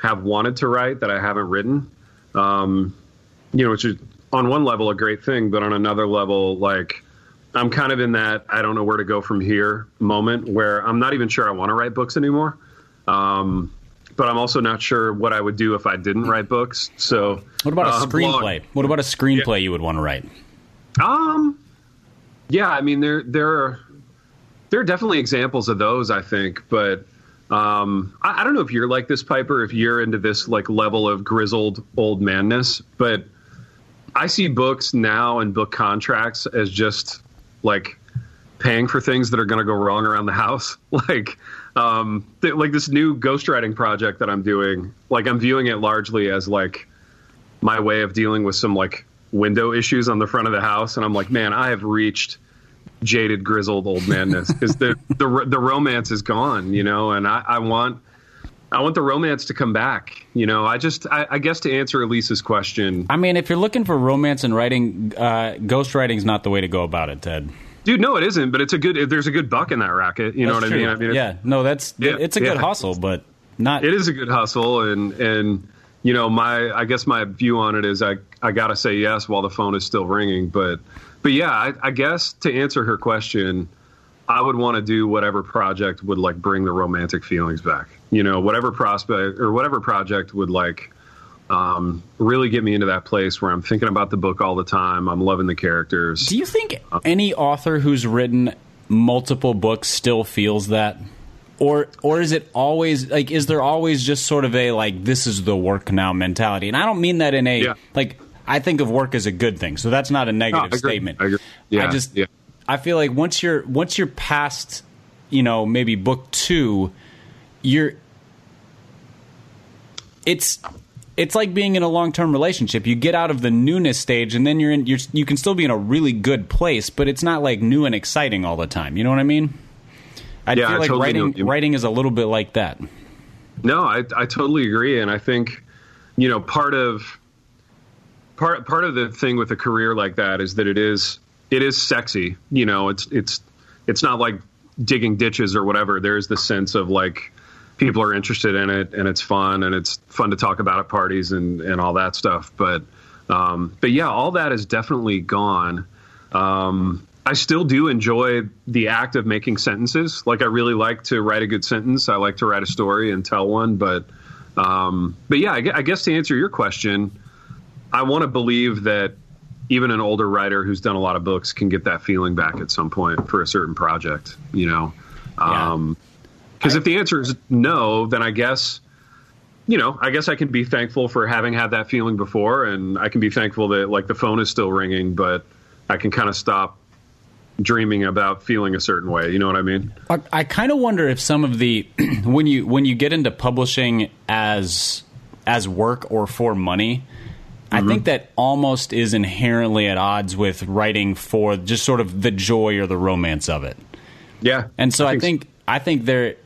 have wanted to write that I haven't written. Um, you know, which is on one level a great thing, but on another level, like I'm kind of in that I don't know where to go from here moment where I'm not even sure I want to write books anymore. Um, but I'm also not sure what I would do if I didn't write books. So, What about a uh, blog- screenplay? What about a screenplay you would want to write? Um, yeah, I mean there there are there are definitely examples of those. I think, but um, I, I don't know if you're like this, Piper. If you're into this like level of grizzled old manness, but I see books now and book contracts as just like paying for things that are going to go wrong around the house. like, um, th- like this new ghostwriting project that I'm doing. Like, I'm viewing it largely as like my way of dealing with some like window issues on the front of the house, and I'm like, man, I have reached jaded, grizzled old madness because the the the romance is gone, you know, and I, I want I want the romance to come back. You know, I just, I, I guess to answer Elise's question, I mean, if you're looking for romance and writing, uh, ghost writing's not the way to go about it, Ted. dude, no, it isn't. But it's a good. There's a good buck in that racket. You know That's what I mean? I mean, yeah, no, that's Yeah, it's a good hustle, but not. it is a good hustle, and and you know, my, I guess my view on it is, I, I gotta say yes while the phone is still ringing. But, but yeah, I, I guess to answer her question, I would want to do whatever project would like bring the romantic feelings back. You know, whatever prospect or whatever project would like um, really get me into that place where I'm thinking about the book all the time. I'm loving the characters. Do you think any author who's written multiple books still feels that? Or or is it always like is there always just sort of a like this is the work now mentality? And I don't mean that in a Yeah. like I think of work as a good thing. So that's not a No, I negative statement. I agree. Yeah, I just yeah. I feel like once you're once you're past, you know, maybe book 2, you're it's it's like being in a long-term relationship. You get out of the newness stage, and then you're in. You're, you can still be in a really good place, but it's not like new and exciting all the time. You know what I mean? I Yeah, feel I like totally writing writing is a little bit like that. No, I, I totally agree, and I think you know part of part part of the thing with a career like that is that it is it is sexy. You know, it's it's it's not like digging ditches or whatever. There is the sense of like people are interested in it, and it's fun, and it's fun to talk about at parties and and all that stuff. But um, but yeah, all that is definitely gone. Um, I still do enjoy the act of making sentences. Like I really like to write a good sentence. I like to write a story and tell one. But um, but yeah, I I guess to answer your question, I want to believe that even an older writer who's done a lot of books can get that feeling back at some point for a certain project. You know, Yeah. Um, because if the answer is no, then I guess you know, I guess I can be thankful for having had that feeling before, and I can be thankful that like the phone is still ringing, but I can kind of stop dreaming about feeling a certain way. You know what I mean? I, I kind of wonder if some of the when you when you get into publishing as as work or for money, I think that almost is inherently at odds with writing for just sort of the joy or the romance of it. Yeah. And so I so. think I think there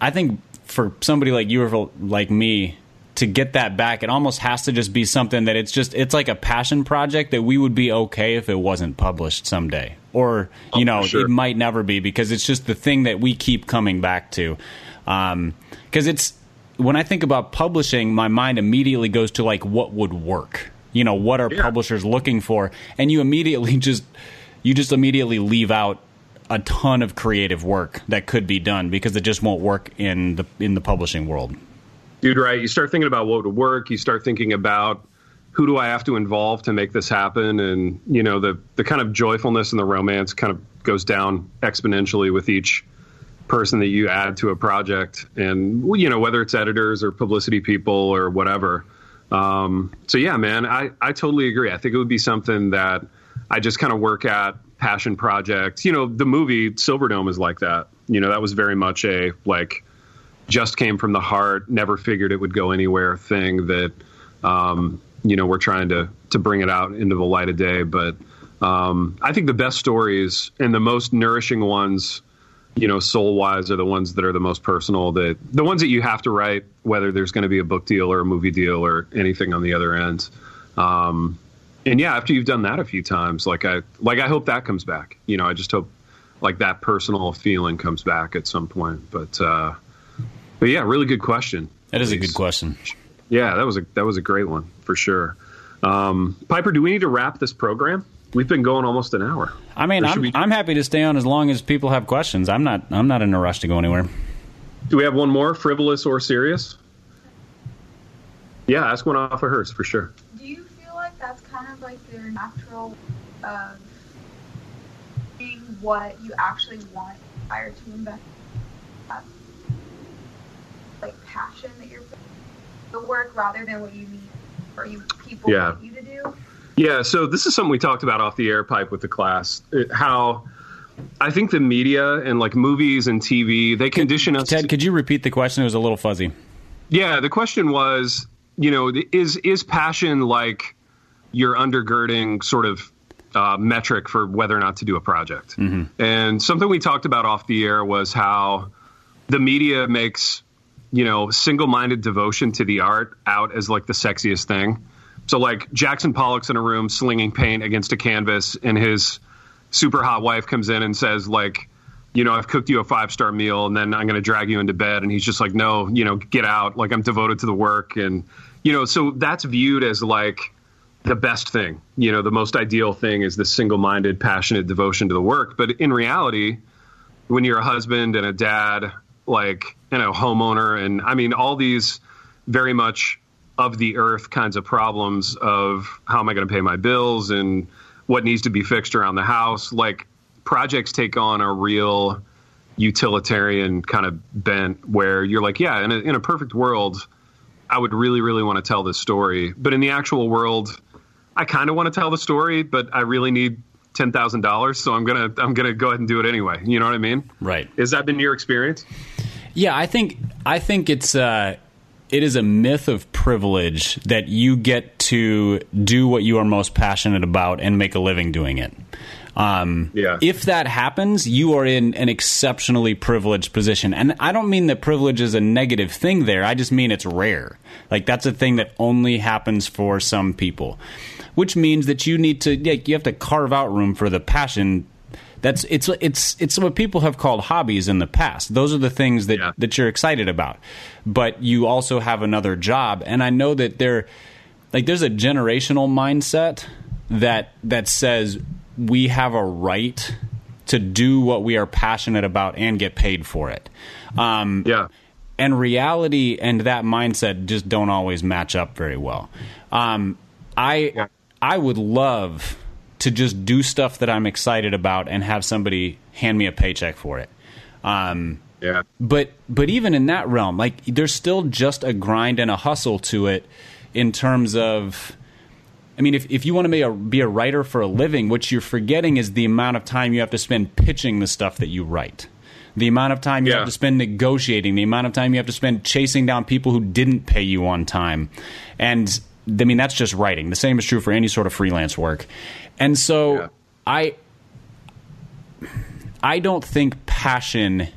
I think for somebody like you or for- like me to get that back it almost has to just be something that it's just it's like a passion project that we would be okay if it wasn't published someday or you know sure. it might never be because it's just the thing that we keep coming back to um cuz it's when I think about publishing my mind immediately goes to like what would work? You know what are Yeah. publishers looking for? And you immediately just you just immediately leave out a ton of creative work that could be done because it just won't work in the in the publishing world. dude right. You start thinking about what would work. You start thinking about who do i have to involve to make this happen? And you know the the kind of joyfulness and the romance kind of goes down exponentially with each person that you add to a project and you know whether it's editors or publicity people or whatever. Um, so yeah man I, I totally agree. I think it would be something that i just kind of work at passion project. You know the movie silverdome is like that. You know that was very much a like just came from the heart, never figured it would go anywhere thing that, um, you know, we're trying to, to bring it out into the light of day. But um, I think the best stories and the most nourishing ones, you know, soul wise are the ones that are the most personal, that the ones that you have to write, whether there's going to be a book deal or a movie deal or anything on the other end. Um, and yeah, after you've done that a few times, like I, like I hope that comes back, you know, I just hope like that personal feeling comes back at some point. But, uh, but yeah, really good question. That is a good question. Yeah, that was a that was a great one for sure. Um, Piper, do we need to wrap this program? We've been going almost an hour. I mean, I'm, we- I'm happy to stay on as long as people have questions. I'm not I'm not in a rush to go anywhere. Do we have one more, frivolous or serious? Yeah, ask one off of hers for sure. Do you feel like that's kind of like your natural of being what you actually want prior to invest? Like passion that you're the work rather than what you need or you people Yeah. want you to do. Yeah, so this is something we talked about off the air pipe with the class. It- how I think the media and like movies and TV they condition us. Ted, could you repeat the question? It was a little fuzzy. Yeah, the question was, you know, is is passion like your undergirding sort of uh, metric for whether or not to do a project? And something we talked about off the air was how the media makes you know, single-minded devotion to the art out as like the sexiest thing. So like Jackson Pollock's in a room slinging paint against a canvas, and his super hot wife comes in and says like, you know, I've cooked you a five star meal, and then I'm going to drag you into bed, and he's just like, no, you know, get out. Like I'm devoted to the work, and you know, so that's viewed as like the best thing. You know, the most ideal thing is this single minded, passionate devotion to the work. But in reality, when you're a husband and a dad, like, you know, homeowner, and I mean, all these very much of the earth kinds of problems of how am I going to pay my bills and what needs to be fixed around the house, like, projects take on a real utilitarian kind of bent where you're like, yeah, in a, in a perfect world, I would really, really want to tell this story. But in the actual world, I kind of want to tell the story, but I really need ten thousand dollars, so I'm gonna I'm gonna go ahead and do it anyway. You know what I mean? Right. Has that been your experience? Yeah, I think I think it's uh, it is a myth of privilege that you get to do what you are most passionate about and make a living doing it. Um, Yeah. If that happens, you are in an exceptionally privileged position. And I don't mean that privilege is a negative thing there. I just mean it's rare. Like that's a thing that only happens for some people, which means that you need to, like, you have to carve out room for the passion. That's it's it's it's what people have called hobbies in the past. Those are the things that Yeah. that you're excited about. But you also have another job, and I know that there, like, there's a generational mindset that that says we have a right to do what we are passionate about and get paid for it. Um, Yeah. and reality and that mindset just don't always match up very well. Um, I Yeah. I would love to just do stuff that I'm excited about and have somebody hand me a paycheck for it. Um, Yeah. but but even in that realm, like there's still just a grind and a hustle to it in terms of I mean, if, if you want to be a, be a writer for a living, what you're forgetting is the amount of time you have to spend pitching the stuff that you write. The amount of time you Yeah. have to spend negotiating, the amount of time you have to spend chasing down people who didn't pay you on time. And I mean, that's just writing. The same is true for any sort of freelance work. And so Yeah. I I don't think passion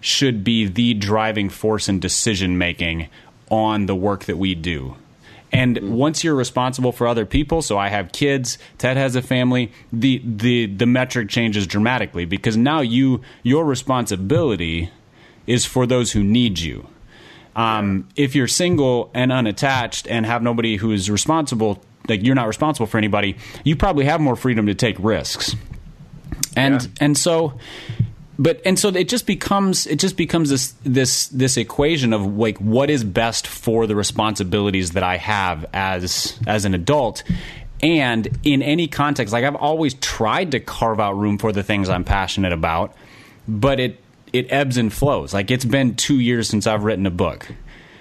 should be the driving force in decision making on the work that we do. And mm-hmm. once you're responsible for other people, so I have kids, Ted has a family, the the the metric changes dramatically because now you your responsibility is for those who need you. Um, if you're single and unattached and have nobody who is responsible, like you're not responsible for anybody, you probably have more freedom to take risks. And Yeah. and so but and so it just becomes it just becomes this this this equation of like what is best for the responsibilities that I have as as an adult and in any context like I've always tried to carve out room for the things I'm passionate about but it it ebbs and flows like it's been 2 years since I've written a book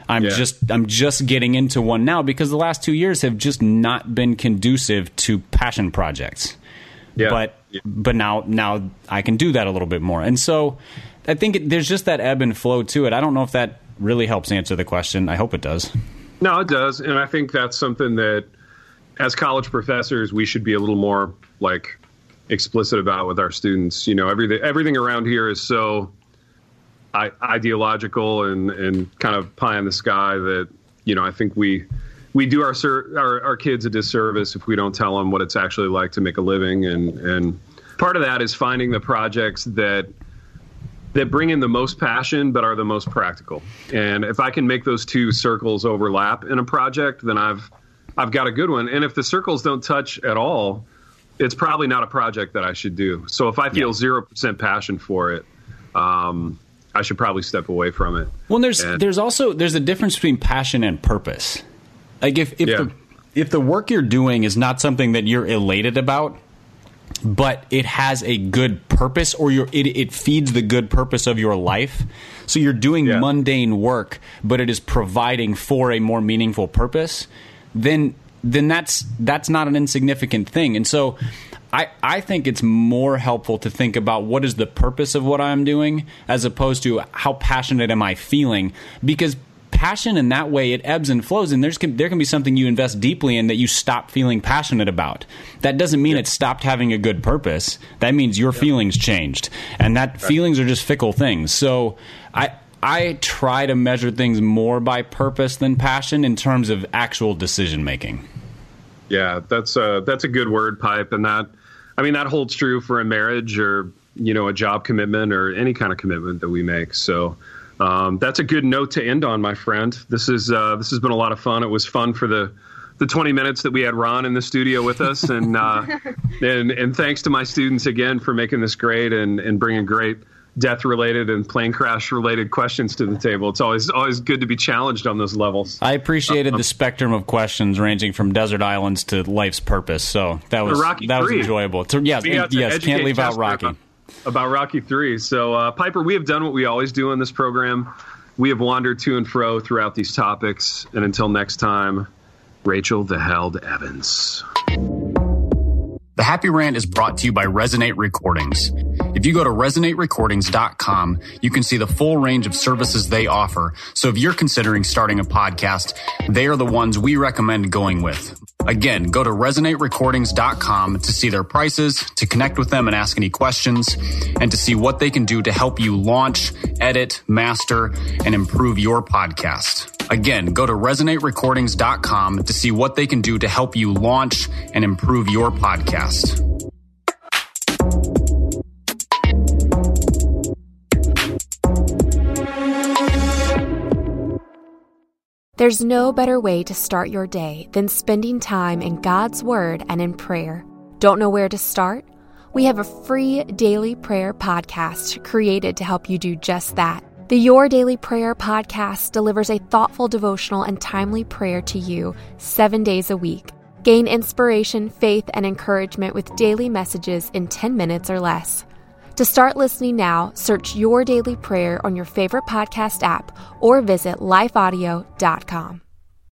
I'm Yeah. just I'm just getting into one now because the last 2 years have just not been conducive to passion projects Yeah. but but now now I can do that a little bit more. And so I think it, there's just that ebb and flow to it. I don't know if that really helps answer the question. I hope it does. No, it does, and I think that's something that, as college professors, we should be a little more like explicit about with our students. You know, everything everything around here is so I, ideological and and kind of pie in the sky that you know I think we we do our, ser- our our kids a disservice if we don't tell them what it's actually like to make a living and and part of that is finding the projects that that bring in the most passion but are the most practical. And if I can make those two circles overlap in a project, then I've I've got a good one. And if the circles don't touch at all, it's probably not a project that I should do. So if I feel zero percent passion for it, um, I should probably step away from it. Well, there's And- there's also there's a difference between passion and purpose. Like if if Yeah. the if the work you're doing is not something that you're elated about, but it has a good purpose or your it, it feeds the good purpose of your life. So you're doing Yeah. mundane work, but it is providing for a more meaningful purpose. Then then that's that's not an insignificant thing. And so I, I think it's more helpful to think about what is the purpose of what I'm doing as opposed to how passionate am I feeling. Because passion in that way it ebbs and flows and there's can, there can be something you invest deeply in that you stop feeling passionate about. That doesn't mean it stopped having a good purpose. That means your feelings changed and that feelings are just fickle things. So i I try to measure things more by purpose than passion in terms of actual decision making. Yeah, that's a that's a good word pipe, and that I mean that holds true for a marriage or you know a job commitment or any kind of commitment that we make. So um, that's a good note to end on, my friend. This is uh, this has been a lot of fun. It was fun for the the 20 minutes that we had Ron in the studio with us, and uh, and and thanks to my students again for making this great and and bringing great death related and plane crash related questions to the table. It's always always good to be challenged on those levels. I appreciated um, the spectrum of questions ranging from desert islands to life's purpose. So that was Rocky that 3. was enjoyable. To, yes, yes, can't leave out Rocky. About, about Rocky Three. So uh, Piper, we have done what we always do in this program. We have wandered to and fro throughout these topics, and until next time, Rachel the Held Evans. The Happy Rant is brought to you by Resonate Recordings. If you go to resonaterecordings.com, you can see the full range of services they offer. So if you're considering starting a podcast, they are the ones we recommend going with. Again, go to resonaterecordings.com to see their prices, to connect with them and ask any questions, and to see what they can do to help you launch, edit, master, and improve your podcast. Again, go to resonaterecordings.com to see what they can do to help you launch and improve your podcast. There's no better way to start your day than spending time in God's Word and in prayer. Don't know where to start? We have a free daily prayer podcast created to help you do just that. The Your Daily Prayer podcast delivers a thoughtful devotional and timely prayer to you seven days a week. Gain inspiration, faith, and encouragement with daily messages in 10 minutes or less. To start listening now, search Your Daily Prayer on your favorite podcast app or visit lifeaudio.com.